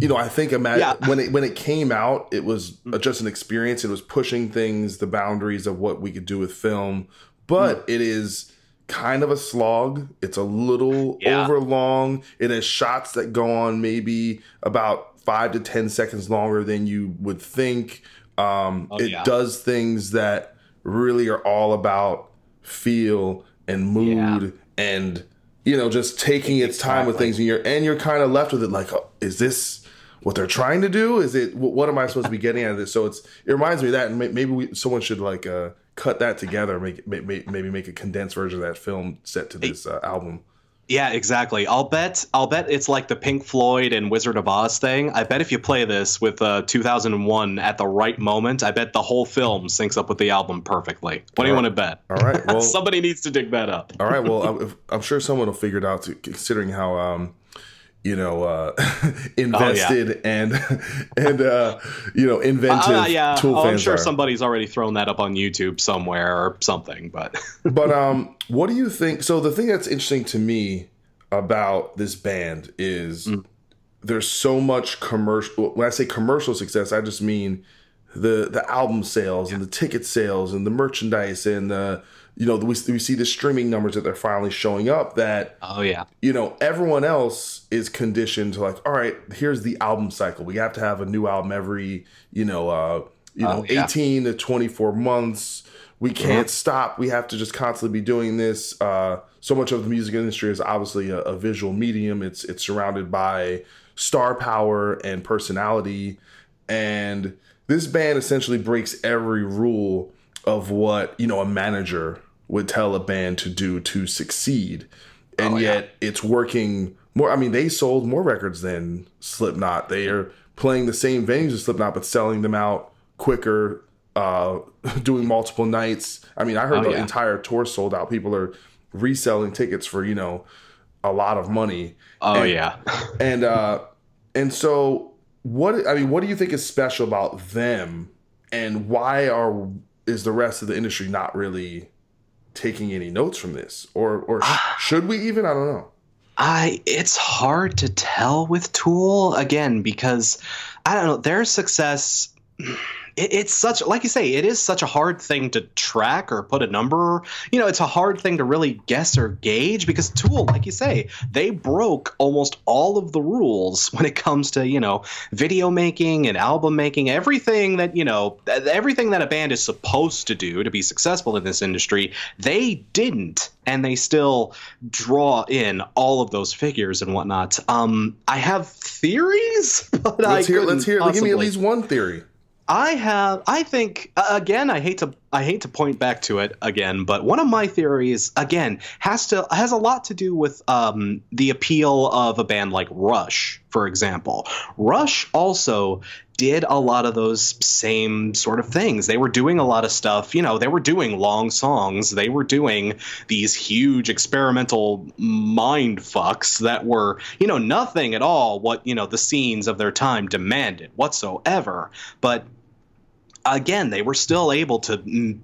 S4: you know, I think imagine,
S5: Yeah.
S4: when it when it came out, it was just an experience. It was pushing things, the boundaries of what we could do with film, but
S5: Mm.
S4: it is kind of a slog. It's a little
S5: Yeah.
S4: over long. It has shots that go on maybe about five to ten seconds longer than you would think. Um,
S5: Oh,
S4: it
S5: yeah.
S4: does things that really are all about feel and mood and you know just taking its time with things and you're and you're kind of left with it like oh, is this what they're trying to do? Is it wh- what am i supposed to be getting out of this? So it's it reminds me of that and may- maybe we, someone should like uh cut that together make it may- may- maybe make a condensed version of that film set to this uh, album
S5: Yeah, exactly. I'll bet. I'll bet it's like the Pink Floyd and Wizard of Oz thing. I bet if you play this with uh, 2001 at the right moment, I bet the whole film syncs up with the album perfectly. What do you
S4: All
S5: want to bet?
S4: all right well
S5: Somebody needs to dig that up.
S4: all right well I'm, I'm sure someone will figure it out too, considering how um you know uh invested and and uh you know inventive
S5: Uh, yeah,
S4: tool
S5: oh,
S4: fans
S5: I'm sure
S4: are.
S5: somebody's already thrown that up on YouTube somewhere or something. But
S4: but um what do you think so the thing that's interesting to me about this band is
S5: Mm.
S4: there's so much commercial when i say commercial success i just mean the the album sales and the ticket sales and the merchandise and the you know we, we see the streaming numbers that they're finally showing up that
S5: oh yeah,
S4: you know everyone else is conditioned to like all right here's the album cycle. We have to have a new album every you know uh you know
S5: Oh, yeah.
S4: 18 to 24 months. We can't stop. We have to just constantly be doing this. Uh so much of the music industry is obviously a, a visual medium. It's it's surrounded by star power and personality. And this band essentially breaks every rule of what you know a manager would tell a band to do to succeed and
S5: Oh, yeah.
S4: yet it's working more i mean they sold more records than slipknot they are playing the same venues as slipknot but selling them out quicker uh doing multiple nights i mean i heard
S5: Oh,
S4: the
S5: yeah.
S4: entire tour sold out people are reselling tickets for you know a lot of money
S5: oh
S4: And-
S5: yeah.
S4: and uh and so what i mean what do you think is special about them and why are is the rest of the industry not really taking any notes from this or or sh- should we even i don't know
S5: I it's hard to tell with Tool again because I don't know their success. It, it's such like you say, it is such a hard thing to track or put a number. You know, it's a hard thing to really guess or gauge because Tool, like you say, they broke almost all of the rules when it comes to you know video making and album making. Everything that you know, everything that a band is supposed to do to be successful in this industry, they didn't, and they still draw in all of those figures and whatnot. Um, I have theories, but I
S4: let's hear let's hear give me at least one theory
S5: I have. I think again. I hate to. I hate to point back to it again, but one of my theories again has to has a lot to do with um, the appeal of a band like Rush, for example. Rush also did a lot of those same sort of things. They were doing a lot of stuff. You know, they were doing long songs. They were doing these huge experimental mind fucks that were, you know, nothing at all what you know the scenes of their time demanded whatsoever. But again, they were still able to mm,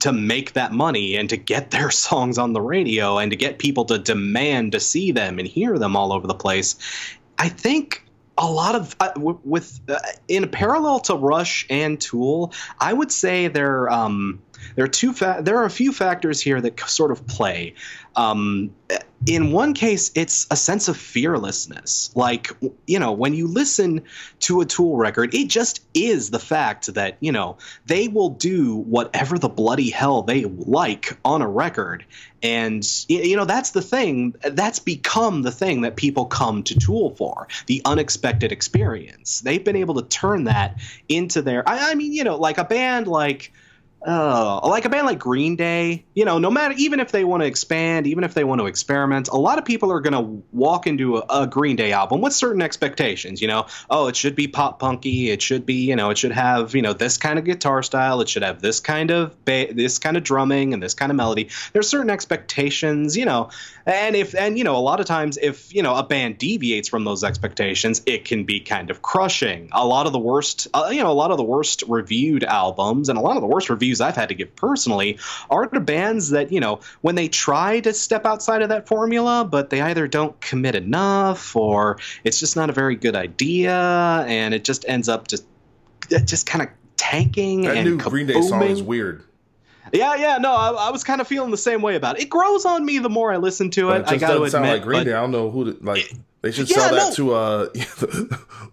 S5: to make that money and to get their songs on the radio and to get people to demand to see them and hear them all over the place. I think a lot of uh, with uh, in parallel to Rush and Tool, I would say there um, there are two fa- there are a few factors here that sort of play. Um, in one case, it's a sense of fearlessness. Like, you know, when you listen to a Tool record, it just is the fact that, you know, they will do whatever the bloody hell they like on a record. And, you know, that's the thing. That's become the thing that people come to Tool for the unexpected experience. They've been able to turn that into their, I, I mean, you know, like a band like, uh, like a band like Green Day, you know, no matter even if they want to expand, even if they want to experiment, a lot of people are going to walk into a, a Green Day album with certain expectations. You know, oh, it should be pop punky, it should be, you know, it should have, you know, this kind of guitar style, it should have this kind of ba- this kind of drumming and this kind of melody. There's certain expectations, you know, and if and you know, a lot of times if you know a band deviates from those expectations, it can be kind of crushing. A lot of the worst, uh, you know, a lot of the worst reviewed albums and a lot of the worst reviewed reviews I've had to give personally are to bands that you know when they try to step outside of that formula, but they either don't commit enough or it's just not a very good idea, and it just ends up just just kind of tanking.
S4: That
S5: and
S4: new Green Day song is weird.
S5: Yeah, yeah, no, I, I was kind of feeling the same way about it. It grows on me the more I listen to it.
S4: it just
S5: I got to admit,
S4: sound like Green Day. I don't know who to, like. They should
S5: Yeah,
S4: sell that
S5: no.
S4: to uh,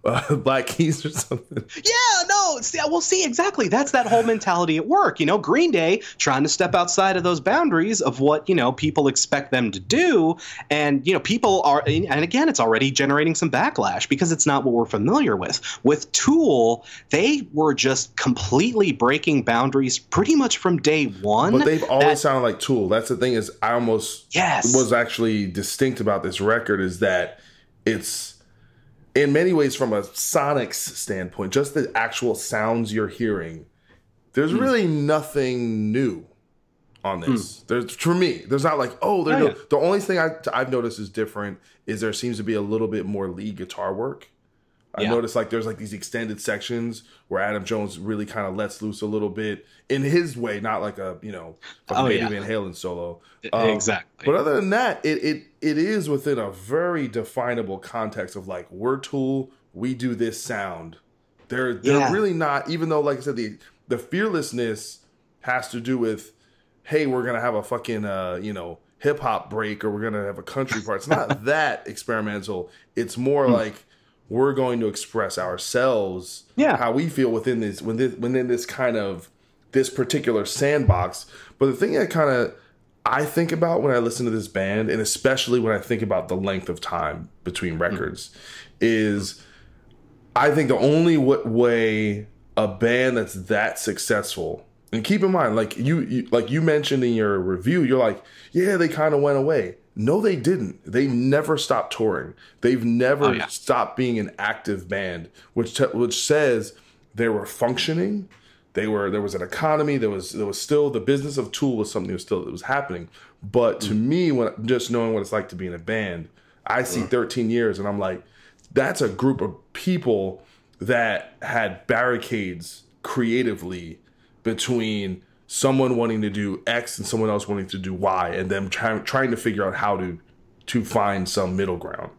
S4: uh, Black Keys or something.
S5: Yeah, no, see, well, see, exactly. That's that whole mentality at work. You know, Green Day trying to step outside of those boundaries of what you know people expect them to do, and you know, people are, and again, it's already generating some backlash because it's not what we're familiar with. With Tool, they were just completely breaking boundaries pretty much from day one.
S4: But they've always
S5: That-
S4: sounded like Tool. That's the thing is I almost
S5: Yes.
S4: was actually distinct about this record is that it's in many ways from a sonics standpoint, just the actual sounds you're hearing. There's
S5: Hmm.
S4: really nothing new on this. There's for me. There's not like oh, they're
S5: Oh,
S4: no-
S5: yeah.
S4: the only thing I, I've noticed is different is there seems to be a little bit more lead guitar work. I
S5: Yeah.
S4: noticed like there's like these extended sections where Adam Jones really kind of lets loose a little bit in his way, not like a you know like
S5: Oh,
S4: a Eddie
S5: yeah.
S4: Van Halen solo.
S5: Exactly.
S4: But other than that, it it it is within a very definable context of like we're Tool, we do this sound. They're they're
S5: Yeah.
S4: really not, even though like I said, the the fearlessness has to do with, hey, we're gonna have a fucking uh, you know, hip hop break or we're gonna have a country part. It's not that experimental. It's more
S5: Hmm.
S4: like we're going to express ourselves,
S5: Yeah.
S4: how we feel within this within within this kind of this particular sandbox. But the thing that kind of I think about when I listen to this band, and especially when I think about the length of time between hmm. records, is I think the only w- way a band that's that successful, and keep in mind, like you, you like you mentioned in your review, you're like, yeah, they kind of went away. No, they didn't. They never stopped touring. They've never
S5: Oh, yeah.
S4: stopped being an active band, which te- which says they were functioning. They were there was an economy. There was there was still the business of Tool was something that was still that was happening. But to mm. me, when just knowing what it's like to be in a band, I see 13 years and I'm like, that's a group of people that had barricades creatively between someone wanting to do X and someone else wanting to do Y, and them trying trying to figure out how to to find some middle ground.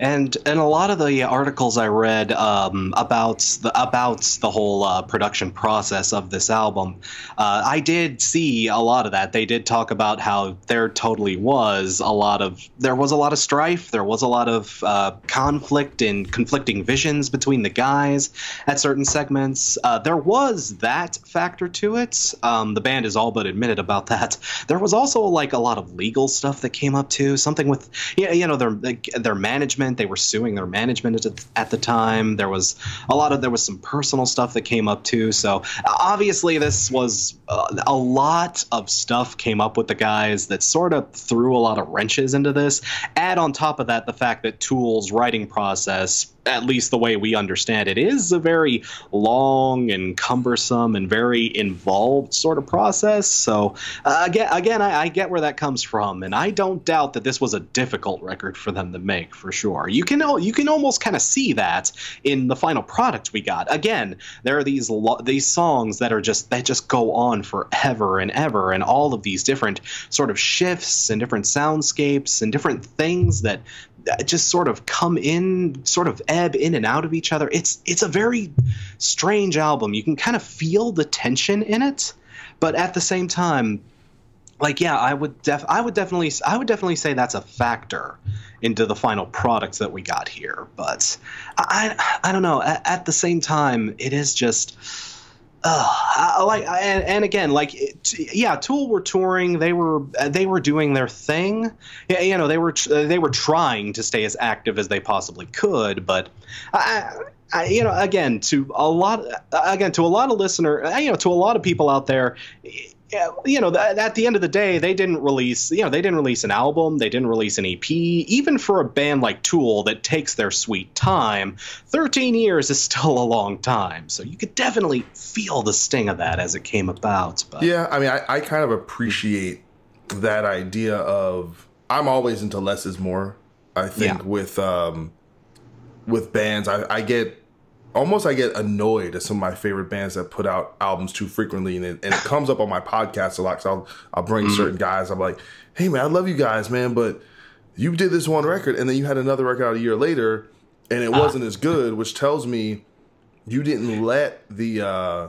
S5: And and a lot of the articles I read um, about the about the whole uh, production process of this album, uh, I did see a lot of that. They did talk about how there totally was a lot of there was a lot of strife, there was a lot of uh, conflict and conflicting visions between the guys at certain segments. Uh, there was that factor to it. Um, the band is all but admitted about that. There was also like a lot of legal stuff that came up too. Something with yeah, you know their their management. They were suing their management at, at the time. There was a lot of there was some personal stuff that came up too. So obviously this was uh, a lot of stuff came up with the guys that sort of threw a lot of wrenches into this. Add on top of that the fact that Tool's writing process, at least the way we understand it, is a very long and cumbersome and very involved sort of process. So uh, again, again, I, I get where that comes from, and I don't doubt that this was a difficult record for them to make for sure. You can you can almost kind of see that in the final product we got. Again, there are these lo- these songs that are just that just go on forever and ever, and all of these different sort of shifts and different soundscapes and different things that that Uh, just sort of come in sort of ebb in and out of each other. It's it's a very strange album. You can kind of feel the tension in it but at the same time like yeah i would def i would definitely i would definitely say that's a factor into the final products that we got here but i i don't know. At, at the same time it is just uh, like and, and again like yeah tool were touring. They were they were doing their thing. You know they were they were trying to stay as active as they possibly could but I, I, you know again to a lot again to a lot of listener you know to a lot of people out there you know, th- at the end of the day, they didn't release, you know, they didn't release an album, they didn't release an EP. Even for a band like Tool that takes their sweet time, 13 years is still a long time. So you could definitely feel the sting of that as it came about. But
S4: Yeah, I mean, I, I kind of appreciate that idea of I'm always into less is more. I think
S5: Yeah.
S4: with um with bands, I, I get almost I get annoyed at some of my favorite bands that put out albums too frequently, and it, and it comes up on my podcast a lot. So I'll I'll bring mm. certain guys. I'm like, hey man, I love you guys, man, but you did this one record, and then you had another record out a year later, and it ah. wasn't as good, which tells me you didn't let the uh,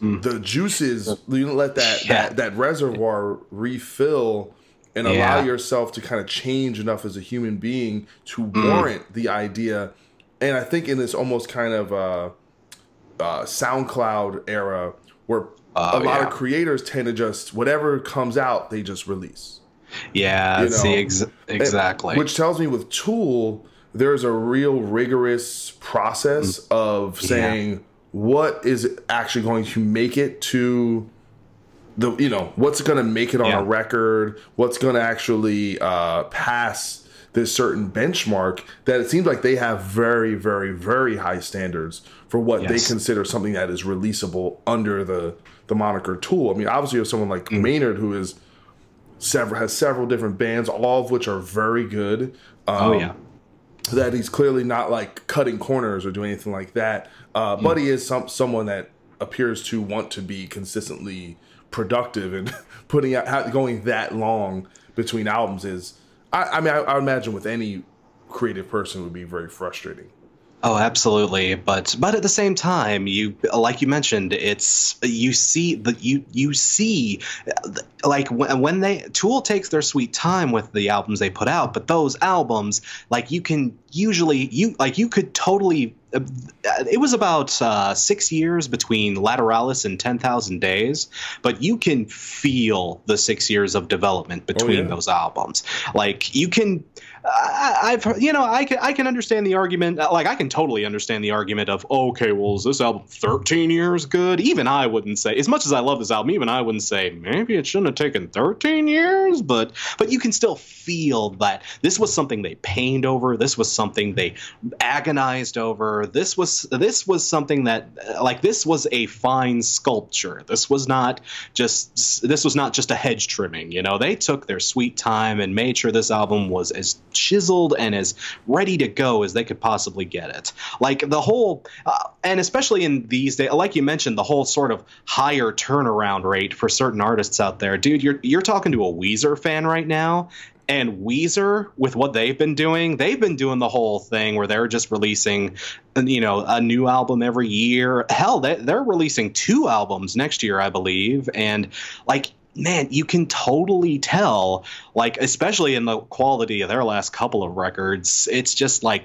S4: mm. the juices, you didn't let that yeah. that, that reservoir refill and yeah. allow yourself to kind of change enough as a human being to mm. warrant the idea. And I think in this almost kind of uh, uh, SoundCloud era where oh, a lot yeah. of creators tend to just whatever comes out, they just release.
S5: Yeah, you know? see ex- exactly.
S4: And, which tells me with Tool, there's a real rigorous process mm. of saying yeah. what is actually going to make it to the you know what's going to make it on yeah. a record what's going to actually uh, pass this certain benchmark that it seems like they have very very very high standards for what yes. they consider something that is releasable under the the moniker tool i mean obviously you have someone like mm. maynard who is several has several different bands all of which are very good
S5: um, oh yeah
S4: that he's clearly not like cutting corners or doing anything like that uh, mm. but he is some someone that appears to want to be consistently productive and putting out going that long between albums is I, I mean I, I imagine with any creative person would be very frustrating.
S5: Oh, absolutely. But but at the same time, you like you mentioned, it's you see the you you see like when, when they Tool takes their sweet time with the albums they put out, but those albums like you can usually you like you could totally it was about uh, six years between Lateralus and 10,000 Days, but you can feel the six years of development between oh, yeah. those albums. Like, you can. I, have you know I can I can understand the argument uh, like I can totally understand the argument of okay well is this album 13 years good? Even I wouldn't say as much as I love this album even I wouldn't say maybe it shouldn't have taken 13 years but but you can still feel that this was something they pained over this was something they agonized over this was this was something that uh, like this was a fine sculpture. This was not just this was not just a hedge trimming you know? They took their sweet time and made sure this album was as chiseled and as ready to go as they could possibly get it. Like the whole, uh, and especially in these days, like you mentioned, the whole sort of higher turnaround rate for certain artists out there, dude. You're you're talking to a Weezer fan right now, and Weezer, with what they've been doing, they've been doing the whole thing where they're just releasing, you know, a new album every year. Hell, they, they're releasing two albums next year, I believe. And like, man, you can totally tell, like, especially in the quality of their last couple of records, it's just like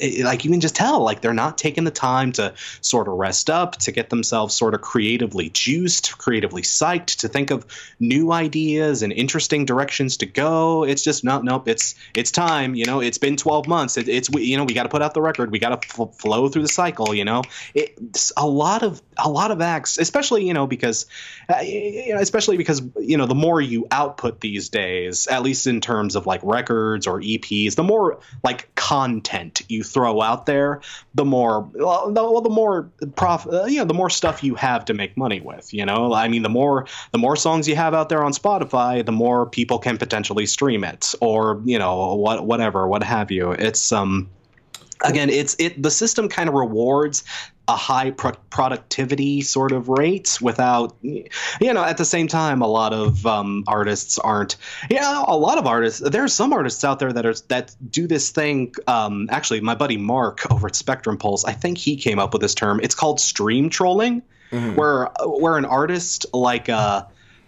S5: it, like you can just tell like they're not taking the time to sort of rest up to get themselves sort of creatively juiced creatively psyched to think of new ideas and interesting directions to go. It's just no nope it's it's time you know it's been 12 months. It, it's you know we got to put out the record. We got to flow through the cycle you know? It's a lot of a lot of acts especially you know because uh, you know, especially because you know the more you output these days at least in terms of like records or eps the more like content you throw out there, the more well, the, the more prof, uh, you know, the more stuff you have to make money with. You know, I mean, the more the more songs you have out there on Spotify, the more people can potentially stream it, or you know, what whatever, what have you. It's um again it's it the system kind of rewards a high pro- productivity sort of rate without you know at the same time a lot of um, artists aren't yeah a lot of artists there are some artists out there that are that do this thing um, actually my buddy mark over at spectrum pulse i think he came up with this term it's called stream trolling mm-hmm. where where an artist like uh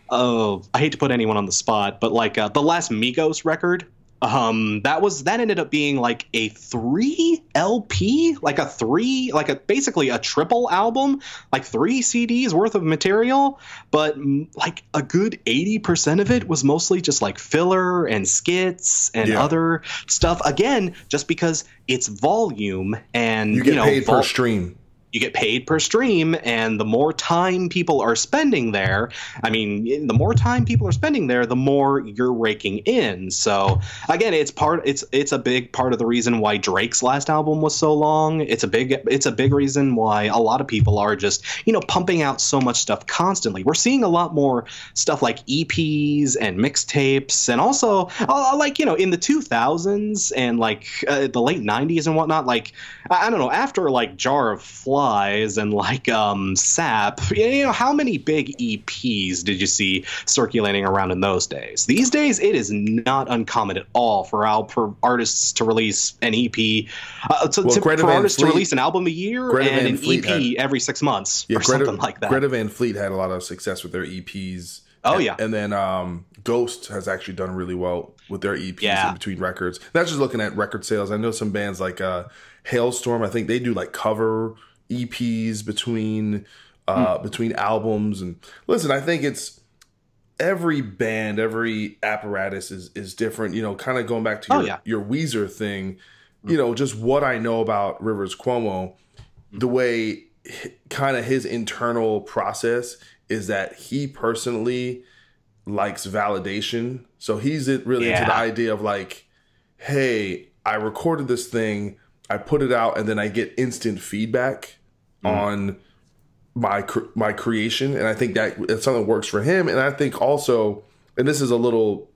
S5: oh i hate to put anyone on the spot but like uh, the last migos record um, that was that ended up being like a three LP, like a three, like a basically a triple album, like three CDs worth of material, but like a good eighty percent of it was mostly just like filler and skits and yeah. other stuff. Again, just because it's volume and
S4: you get
S5: you know,
S4: paid vol- per stream.
S5: You get paid per stream and the more time people are spending there i mean the more time people are spending there the more you're raking in. So again it's part it's it's a big part of the reason why drake's last album was so long. It's a big it's a big reason why a lot of people are just you know pumping out so much stuff constantly. We're seeing a lot more stuff like eps and mixtapes and also uh, like you know in the 2000s and like uh, the late 90s and whatnot like i, I don't know after like jar of flies and like um sap you know how many big eps did you see circulating around in those days these days it is not uncommon at all for, al- for artists to release an ep uh, to,
S4: Well,
S5: to- for
S4: Van
S5: artists to release an album a year
S4: Greta
S5: and
S4: Van
S5: an
S4: Fleet
S5: ep
S4: had-
S5: every six months or
S4: Greta,
S5: something like that
S4: Greta Van Fleet had a lot of success with their EPs.
S5: Oh,
S4: And-
S5: yeah.
S4: and then um, Ghost has actually done really well with their EPs
S5: Yeah.
S4: in between records. That's just looking at record sales. I know some bands like uh, Halestorm. I think they do like cover EPs between uh,
S5: Hmm.
S4: between albums. And listen, I think it's every band, every apparatus is is different. You know, kind of going back to
S5: Oh,
S4: your
S5: yeah.
S4: your Weezer thing. You know, just what I know about Rivers Cuomo, the way kind of his internal process is that he personally likes validation. So he's it really into the idea of like, hey, I recorded this thing, I put it out, and then I get instant feedback mm-hmm. on my my creation, and I think that it's something that works for him. And I think also, and this is a little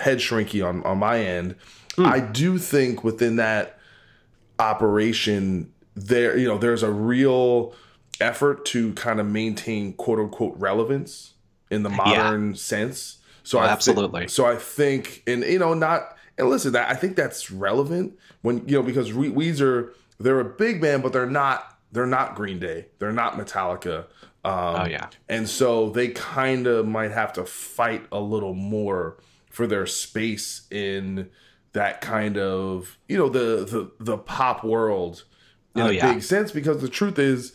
S4: head shrinky on on my end, mm. I do think within that operation there you know there's a real effort to kind of maintain quote unquote relevance in the modern sense. So oh, I thi-
S5: Absolutely.
S4: so i think and you know not and listen that i think that's relevant when you know because we, weezer they're a big band but they're not they're not green day they're not metallica um,
S5: Oh, yeah.
S4: and so they kind of might have to fight a little more for their space in that kind of you know the the the pop world in
S5: Oh,
S4: a
S5: yeah.
S4: big sense because the truth is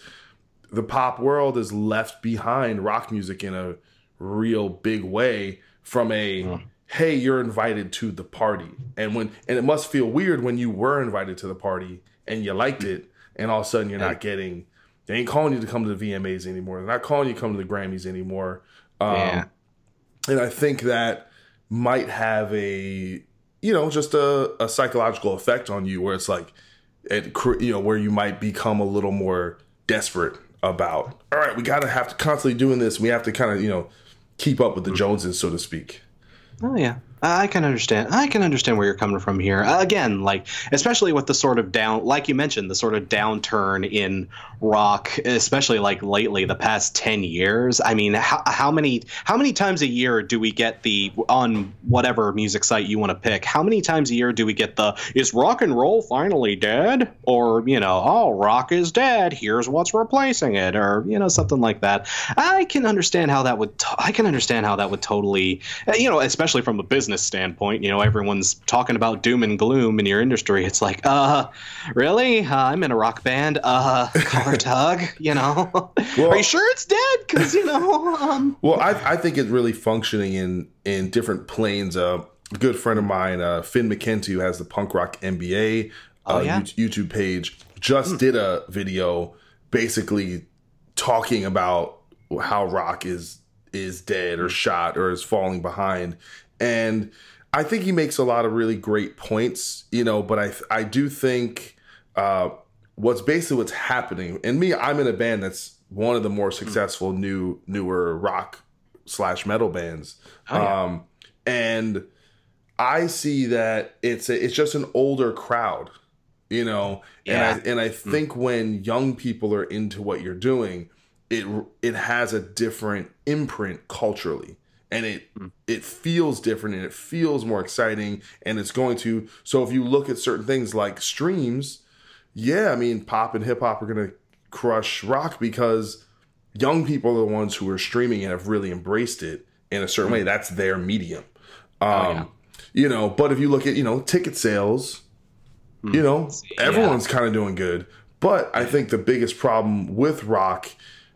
S4: the pop world is left behind rock music in a real big way from a
S5: Mm.
S4: Hey you're invited to the party. And when and it must feel weird when you were invited to the party and you liked it and all of a sudden you're not getting they ain't calling you to come to the VMAs anymore. They're not calling you to come to the Grammys anymore. Um,
S5: Yeah.
S4: and I think that might have a you know just a, a psychological effect on you where it's like it you know where you might become a little more desperate about all right we gotta have to constantly doing this. We have to kind of you know keep up with the joneses so to speak
S5: Oh yeah, I can understand. I can understand where you're coming from here. Uh, again, like especially with the sort of down, like you mentioned, the sort of downturn in rock, especially like lately, the past ten years. I mean, how, how many how many times a year do we get the on whatever music site you want to pick? How many times a year do we get the is rock and roll finally dead? Or you know, oh, rock is dead. Here's what's replacing it, or you know, something like that. I can understand how that would. T- I can understand how that would totally, uh, you know, especially from a business standpoint. You know, everyone's talking about doom and gloom in your industry. It's like, uh, really? Uh, I'm in a rock band. Uh, collar tug. You know, are you sure it's dead? Because you know, um,
S4: well I, I think it's really functioning in in different planes uh, a good friend of mine uh, finn mckenty who has the punk rock mba
S5: Oh,
S4: uh,
S5: yeah?
S4: YouTube- youtube page just did a video basically talking about how rock is is dead or shot or is falling behind and i think he makes a lot of really great points you know but i i do think uh what's basically what's happening and me i'm in a band that's one of the more successful new newer rock slash metal bands. Um and i see that it's a, it's just an older crowd you know
S5: Yeah.
S4: and i and i think when young people are into what you're doing it it has a different imprint culturally and it hmm. it feels different and it feels more exciting and it's going to so if you look at certain things like streams yeah i mean pop and hip hop are going to crush rock because young people are the ones who are streaming and have really embraced it in a certain hmm. way. That's their medium. Oh, um you know but if you look at you know ticket sales hmm. you know everyone's kind of doing good. But i think the biggest problem with rock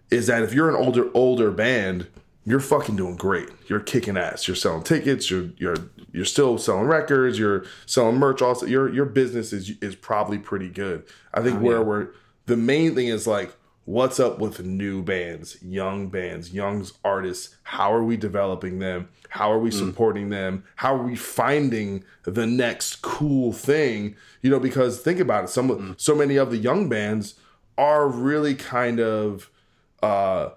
S4: is that if you're an older older band you're fucking doing great you're kicking ass you're selling tickets you're you're you're still selling records you're selling merch also your your business is is probably pretty good i think where we're the main thing is like what's up with new bands, young bands, young artists? How are we developing them? How are we
S5: Mm.
S4: supporting them? How are we finding the next cool thing? You know, because think about it, some
S5: Mm.
S4: so many of the young bands are really kind of uh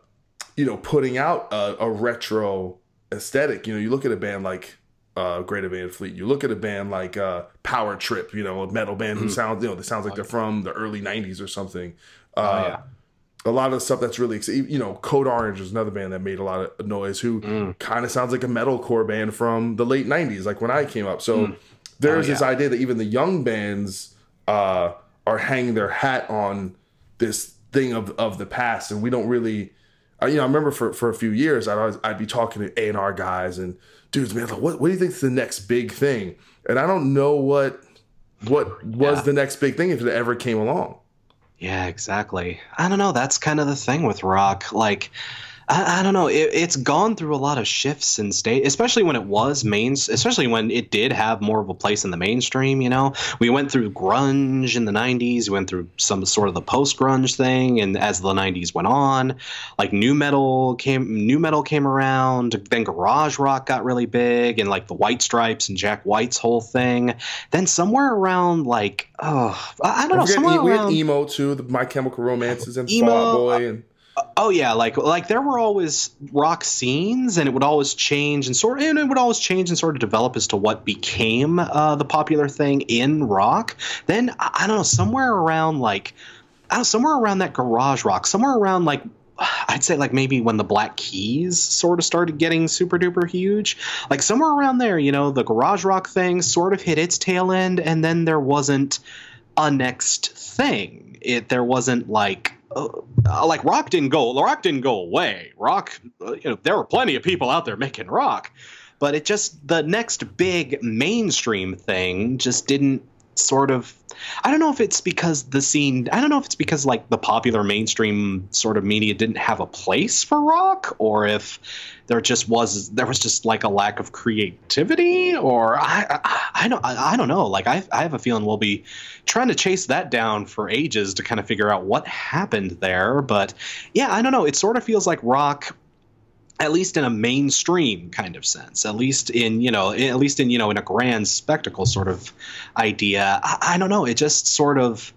S4: you know, putting out a, a retro aesthetic. You know, you look at a band like uh, Greta Van Fleet. You look at a band like uh, Power Trip. You know, a metal band who sounds you know that sounds like they're from the early '90s or something. Uh,
S5: yeah.
S4: A lot of the stuff that's really you know, Code Orange is another band that made a lot of noise. Who kind of sounds like a metalcore band from the late '90s, like when I came up. So there's this idea that even the young bands uh, are hanging their hat on this thing of of the past, and we don't really. I, you know, I remember for, for a few years, I'd always, I'd be talking to A and R guys and dudes, man, like, what what do you think's the next big thing? And I don't know what what was
S5: Yeah.
S4: the next big thing if it ever came along.
S5: Yeah, exactly. I don't know. That's kind of the thing with rock. Like, I, I don't know. It, it's gone through a lot of shifts in state, especially when it was main, especially when it did have more of a place in the mainstream. You know, we went through grunge in the '90s. We went through some sort of the post-grunge thing, and as the '90s went on, like nu metal came, nu metal came around. Then garage rock got really big, and like the White Stripes and Jack White's whole thing. Then somewhere around like, oh, I, I don't know,
S4: We,
S5: somewhere
S4: had, we had emo too, the My Chemical Romances uh, and
S5: Emo,
S4: Fall Out Boy, and
S5: Oh yeah, like like there were always rock scenes, and it would always change and sort, and it would always change and sort of develop as to what became uh, the popular thing in rock. Then I, I don't know, somewhere around like, I don't know, somewhere around that garage rock, somewhere around like. I'd say like maybe when the Black Keys sort of started getting super duper huge, like somewhere around there, you know, the garage rock thing sort of hit its tail end, and then there wasn't a next thing. It there wasn't like uh, like rock didn't go rock didn't go away. Rock, uh, you know, there were plenty of people out there making rock, but it just the next big mainstream thing just didn't sort of I don't know if it's because the scene I don't know if it's because like the popular mainstream sort of media didn't have a place for rock or if there just was there was just like a lack of creativity or I I, I don't I, I don't know. Like I I have a feeling we'll be trying to chase that down for ages to kind of figure out what happened there. But yeah I don't know. It sort of feels like rock at least in a mainstream kind of sense at least in you know at least in you know in a grand spectacle sort of idea. I, I don't know. It just sort of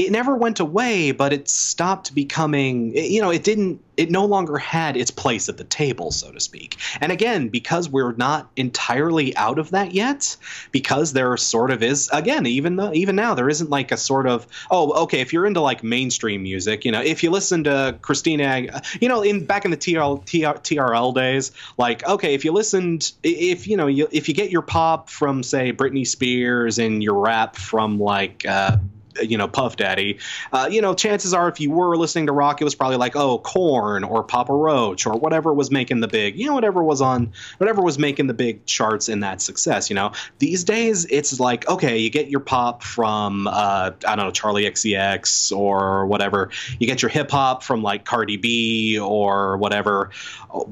S5: it never went away but it stopped becoming you know it didn't it no longer had its place at the table so to speak. And again because we're not entirely out of that yet because there sort of is again even though even now there isn't like a sort of oh okay if you're into like mainstream music you know if you listen to christina you know in back in the TRL, TR, trl days like okay if you listened if you know you, if you get your pop from say britney spears and your rap from like uh you know Puff Daddy, uh, you know chances are if you were listening to rock, it was probably like oh Korn or Papa Roach or whatever was making the big, you know whatever was on whatever was making the big charts in that success. You know these days it's like okay you get your pop from uh, I don't know Charli XCX or whatever, you get your hip hop from like Cardi B or whatever.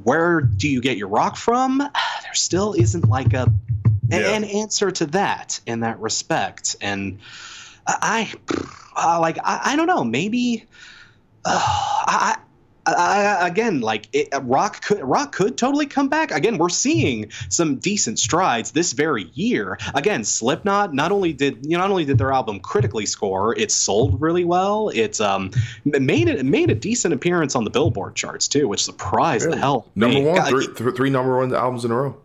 S5: Where do you get your rock from? There still isn't like a
S4: Yeah.
S5: an answer to that in that respect and i uh, like I, I don't know. Maybe uh, I, I, again like it, rock could rock could totally come back. Again we're seeing some decent strides this very year. Again slipknot not only did you know not only did their album critically score it sold really well. It's um made it made a decent appearance on the billboard charts too which surprised the hell
S4: number
S5: me.
S4: one,
S5: God,
S4: three, three number one albums in a row.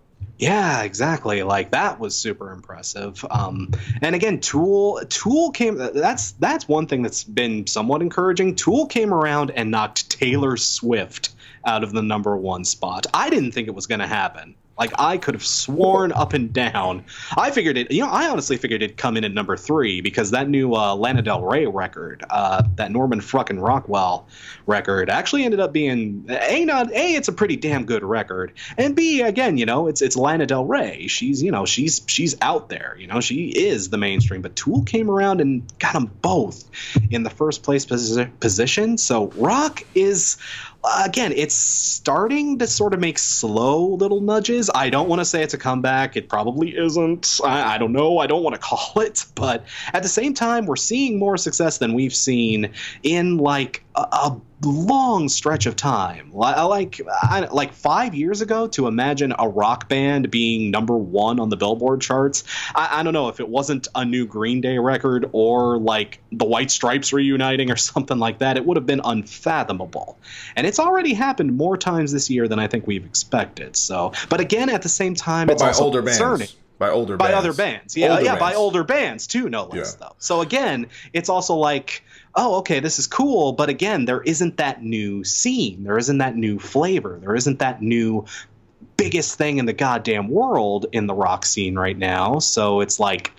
S5: Yeah, exactly. Like that was super impressive. Um, and again, Tool Tool came. That's that's one thing that's been somewhat encouraging. Tool came around and knocked Taylor Swift out of the number one spot. I didn't think it was going to happen. Like I could have sworn up and down. I figured it. You know, I honestly figured it'd come in at number three because that new uh, Lana Del Rey record, uh, that Norman fucking Rockwell record, actually ended up being a not a. It's a pretty damn good record, and b again, you know, it's it's Lana Del Rey. She's you know she's she's out there. You know, she is the mainstream. But Tool came around and got them both in the first place posi- position. So rock is Uh, again, it's starting to sort of make slow little nudges. I don't want to say it's a comeback. It probably isn't. I, I don't know. I don't want to call it. But at the same time, we're seeing more success than we've seen in like a, long stretch of time. Like like five years ago, to imagine a rock band being number one on the Billboard charts. I, I, don't know if it wasn't a new Green Day record or like the White Stripes reuniting or something like that. It would have been unfathomable. And it's already happened more times this year than I think we've expected. So, but again, at the same time,
S4: but
S5: it's
S4: by
S5: also
S4: older
S5: concerning.
S4: bands. By older
S5: by
S4: bands.
S5: other bands, yeah,
S4: Older
S5: yeah, by older bands too, no less
S4: Yeah.
S5: though. So again, it's also like oh, okay, this is cool. But again, there isn't that new scene. There isn't that new flavor. There isn't that new biggest thing in the goddamn world in the rock scene right now. So it's like,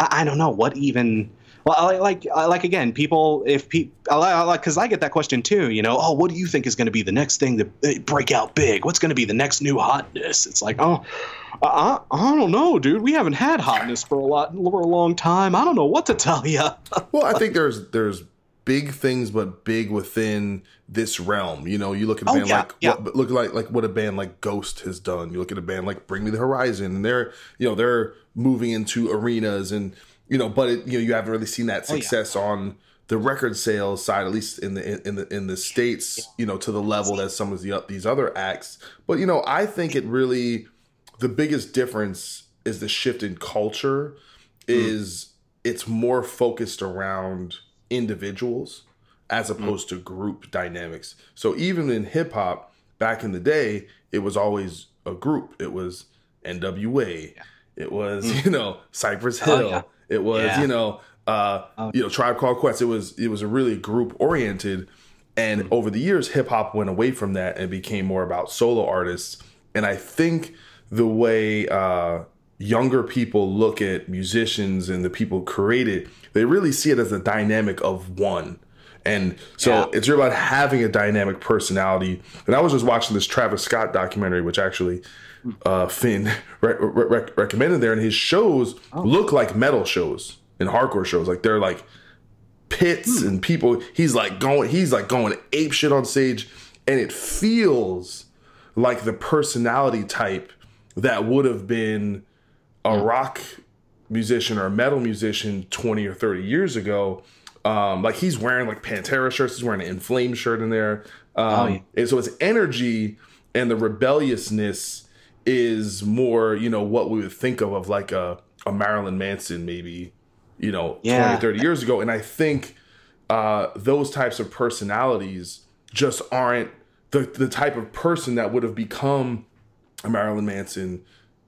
S5: I, I don't know what even. Well, I like, I like again, people. If people, I like, because I get that question too. You know, oh, what do you think is going to be the next thing to uh, break out big? What's going to be the next new hotness? It's like, oh, I, I don't know, dude. We haven't had hotness for a lot for a long time. I don't know what to tell you.
S4: Well, I think there's there's big things, but big within this realm. You know, you look at a
S5: Oh,
S4: band
S5: yeah,
S4: like
S5: yeah.
S4: what, look like like what a band like Ghost has done. You look at a band like Bring Me the Horizon, and they're you know they're moving into arenas, and you know, but it, you know you haven't really seen that
S5: Oh, yeah.
S4: success on the record sales side, at least in the in the in the states. You know, to the level that some of the these other acts. But you know, I think it really the biggest difference is the shift in culture hmm. is it's more focused around individuals as hmm. opposed to group dynamics. So even in hip hop back in the day, it was always a group. It was NWA. It was, hmm. you know, Cypress
S5: Oh,
S4: Hill.
S5: yeah.
S4: It was,
S5: Yeah.
S4: you know, uh, oh. you know, Tribe Called Quest. It was it was a really group oriented. And over the years, hip hop went away from that and became more about solo artists. And I think the way uh, younger people look at musicians and the people created, they really see it as a dynamic of one. And so
S5: Yeah.
S4: it's really about having a dynamic personality. And I was just watching this Travis Scott documentary, which actually uh, Finn re- re- recommended there, and his shows look like metal shows and hardcore shows. Like they're like pits and people. He's like going. He's like going ape shit on stage, and it feels like the personality type that would have been a rock musician or a metal musician 20 or 30 years ago. Um, like he's wearing like Pantera shirts, he's wearing an In Flames shirt in there. Um,
S5: yeah.
S4: and so his energy and the rebelliousness is more, you know, what we would think of of like a, a Marilyn Manson maybe, you know,
S5: Yeah.
S4: 20, 30 years ago. And I think uh, those types of personalities just aren't the, the type of person that would have become Marilyn Manson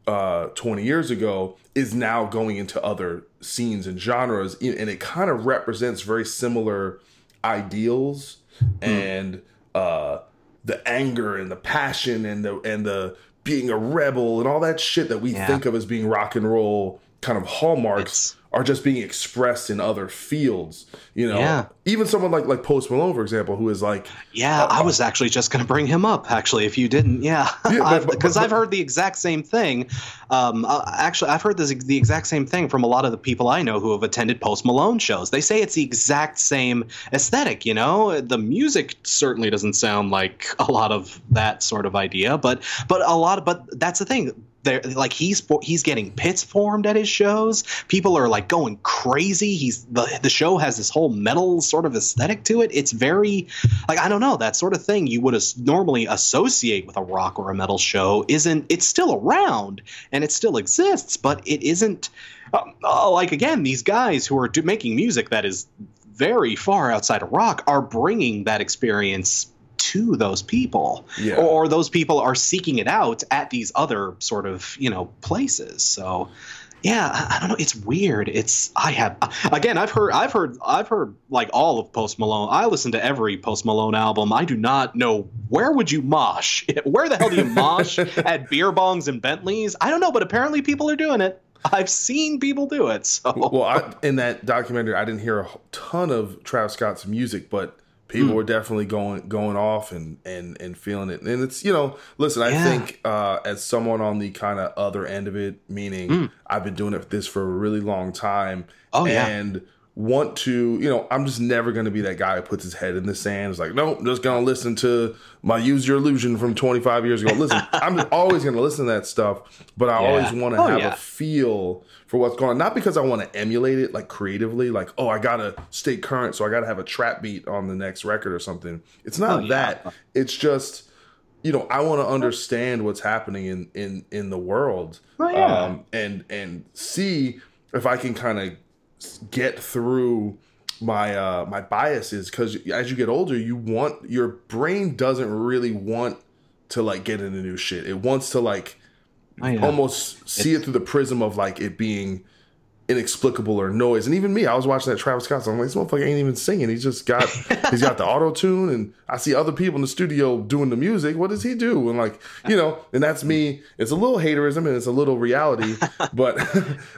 S4: uh, 20 years ago is now going into other scenes and genres. And it kind of represents very similar ideals and uh, the anger and the passion and the and the being a rebel and all that shit that we
S5: Yeah.
S4: think of as being rock and roll kind of hallmarks
S5: It's-
S4: are just being expressed in other fields. You know,
S5: Yeah.
S4: even someone like like Post Malone, for example, who is like
S5: Yeah, I was actually just going to bring him up. Actually, if you didn't, yeah,
S4: Yeah,
S5: because
S4: but-
S5: I've heard the exact same thing. Um, uh, actually, I've heard this, the exact same thing from a lot of the people I know who have attended Post Malone shows. They say it's the exact same aesthetic. You know, the music certainly doesn't sound like a lot of that sort of idea, but but a lot. Of, but that's the thing. They're, like he's he's getting pits formed at his shows. People are like going crazy. He's the the show has this whole metal sort of aesthetic to it. It's very like I don't know that sort of thing you would as- normally associate with a rock or a metal show isn't. It's still around and it still exists, but it isn't. Um, uh, like again, these guys who are do, making music that is very far outside of rock are bringing that experience to those people.
S4: Yeah.
S5: or those people are seeking it out at these other sort of you know places. So yeah I, I don't know. It's weird. It's i have again i've heard i've heard i've heard like all of post malone. I listen to every post malone album. I do not know where would you mosh where the hell do you mosh at beer bongs and bentleys? I don't know but apparently people are doing it. I've seen people do it so.
S4: Well, I, in that documentary, I didn't hear a ton of Travis Scott's music, but people
S5: Hmm.
S4: were definitely going going off and and and feeling it. And it's you know, listen, I
S5: Yeah.
S4: think uh, as someone on the kind of other end of it, meaning I've been doing it this for a really long time.
S5: Oh, yeah.
S4: Want to, you know, I'm just never going to be that guy who puts his head in the sand. It's like, nope, just going to listen to my Use Your Illusion from 25 years ago. Listen, I'm always going to listen to that stuff, but I
S5: Yeah.
S4: always want to
S5: Oh,
S4: have
S5: yeah.
S4: a feel for what's going on. Not because I want to emulate it like creatively, like, oh, I got to stay current, so I got to have a trap beat on the next record or something. It's not
S5: Oh, yeah.
S4: that. It's just, you know, I want to understand what's happening in in in the world,
S5: Oh, yeah.
S4: um, and and see if I can kind of get through my uh my biases because as you get older you want your brain doesn't really want to like get into new shit. It wants to like almost see it through the prism of like it being inexplicable or noise. And even me i was watching that travis scott song. I'm like this motherfucker ain't even singing. He's just got he's got the auto tune and i see other people in the studio doing the music. What does he do? And like you know and that's me. It's a little haterism and it's a little reality but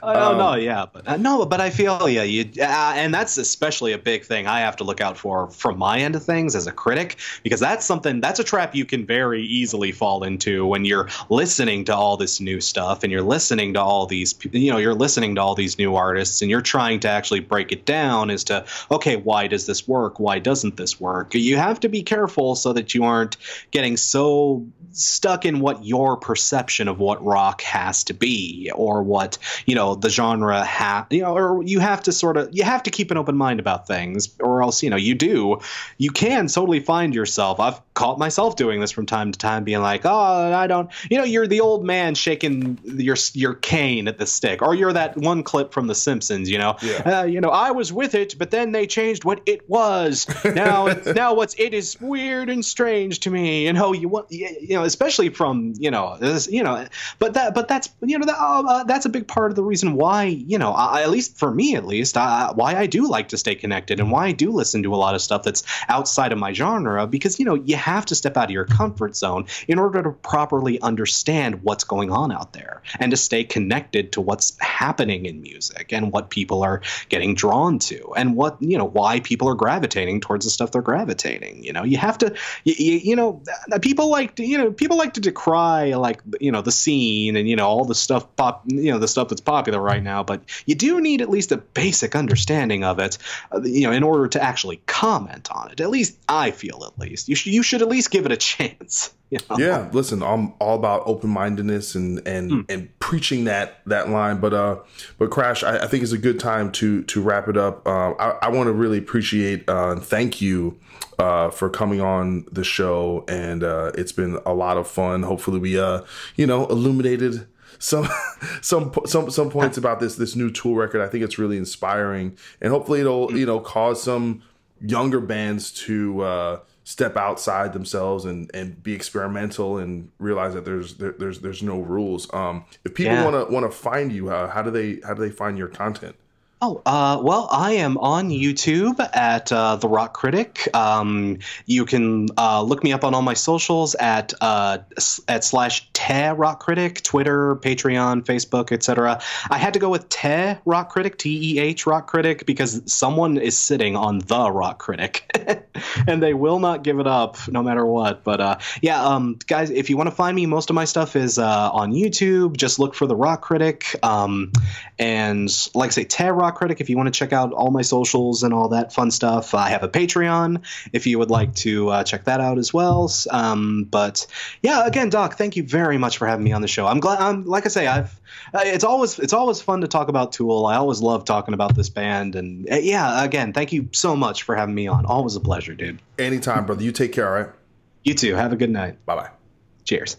S5: Oh
S4: um,
S5: no, yeah, but uh, no, but I feel yeah, you, uh, and that's especially a big thing I have to look out for from my end of things as a critic because that's something that's a trap you can very easily fall into when you're listening to all this new stuff and you're listening to all these, you know, you're listening to all these new artists and you're trying to actually break it down as to okay, why does this work? Why doesn't this work? You have to be careful so that you aren't getting so stuck in what your perception of what rock has to be or what you know the genre ha you know or you have to sort of you have to keep an open mind about things or else you know you do you can totally find yourself i've caught myself doing this from time to time being like oh i don't you know you're the old man shaking your your cane at the stick or you're that one clip from the simpsons you know
S4: Yeah.
S5: uh, you know i was with it but then they changed what it was now now what's it is weird and strange to me and oh you want you know especially from you know this, you know but that but that's you know that, uh, that's a big part of the reason why you know I, at least for me at least I, why i do like to stay connected and why i do listen to a lot of stuff that's outside of my genre because you know you have to step out of your comfort zone in order to properly understand what's going on out there and to stay connected to what's happening in music and what people are getting drawn to and what you know why people are gravitating towards the stuff they're gravitating you know? You have to you, you, know people like to, you know people like to decry like you know the scene and you know all the stuff pop you know the stuff that's popular right now but you do need at least a basic understanding of it uh, you know in order to actually comment on it at least i feel at least. You should you should at least give it a chance you know?
S4: yeah listen i'm all about open-mindedness and and
S5: Hmm.
S4: and preaching that that line but uh but crash i, I think it's a good time to to wrap it up. Uh, i, I want to really appreciate uh and thank you uh for coming on the show and uh it's been a lot of fun. Hopefully we uh you know illuminated some some some some points about this this new tool record. I think it's really inspiring and hopefully it'll you know cause some younger bands to uh step outside themselves and and be experimental and realize that there's there, there's there's no rules. Um if people want to want to find you uh, how do they how do they find your content
S5: Oh, uh, well, I am on YouTube at uh, The Rock Critic. Um, you can uh, look me up on all my socials at uh, at slash Teh Rock Critic, Twitter, Patreon, Facebook, etc. I had to go with Teh Rock Critic, T E H Rock Critic, because someone is sitting on The Rock Critic, and they will not give it up no matter what. But uh, yeah, um, guys, if you want to find me, most of my stuff is uh, on YouTube. Just look for The Rock Critic. Um, and like I say, Teh Rock Critic, if you want to check out all my socials and all that fun stuff, I have a Patreon if you would like to uh, check that out as well. Um, but yeah, again, Doc, thank you very much for having me on the show. I'm glad. I'm like I say, I've uh, it's always it's always fun to talk about Tool. I always love talking about this band, and uh, yeah, again, thank you so much for having me on. Always a pleasure, dude.
S4: anytime brother you take care all right
S5: You too. Have a good night.
S4: bye bye
S5: Cheers.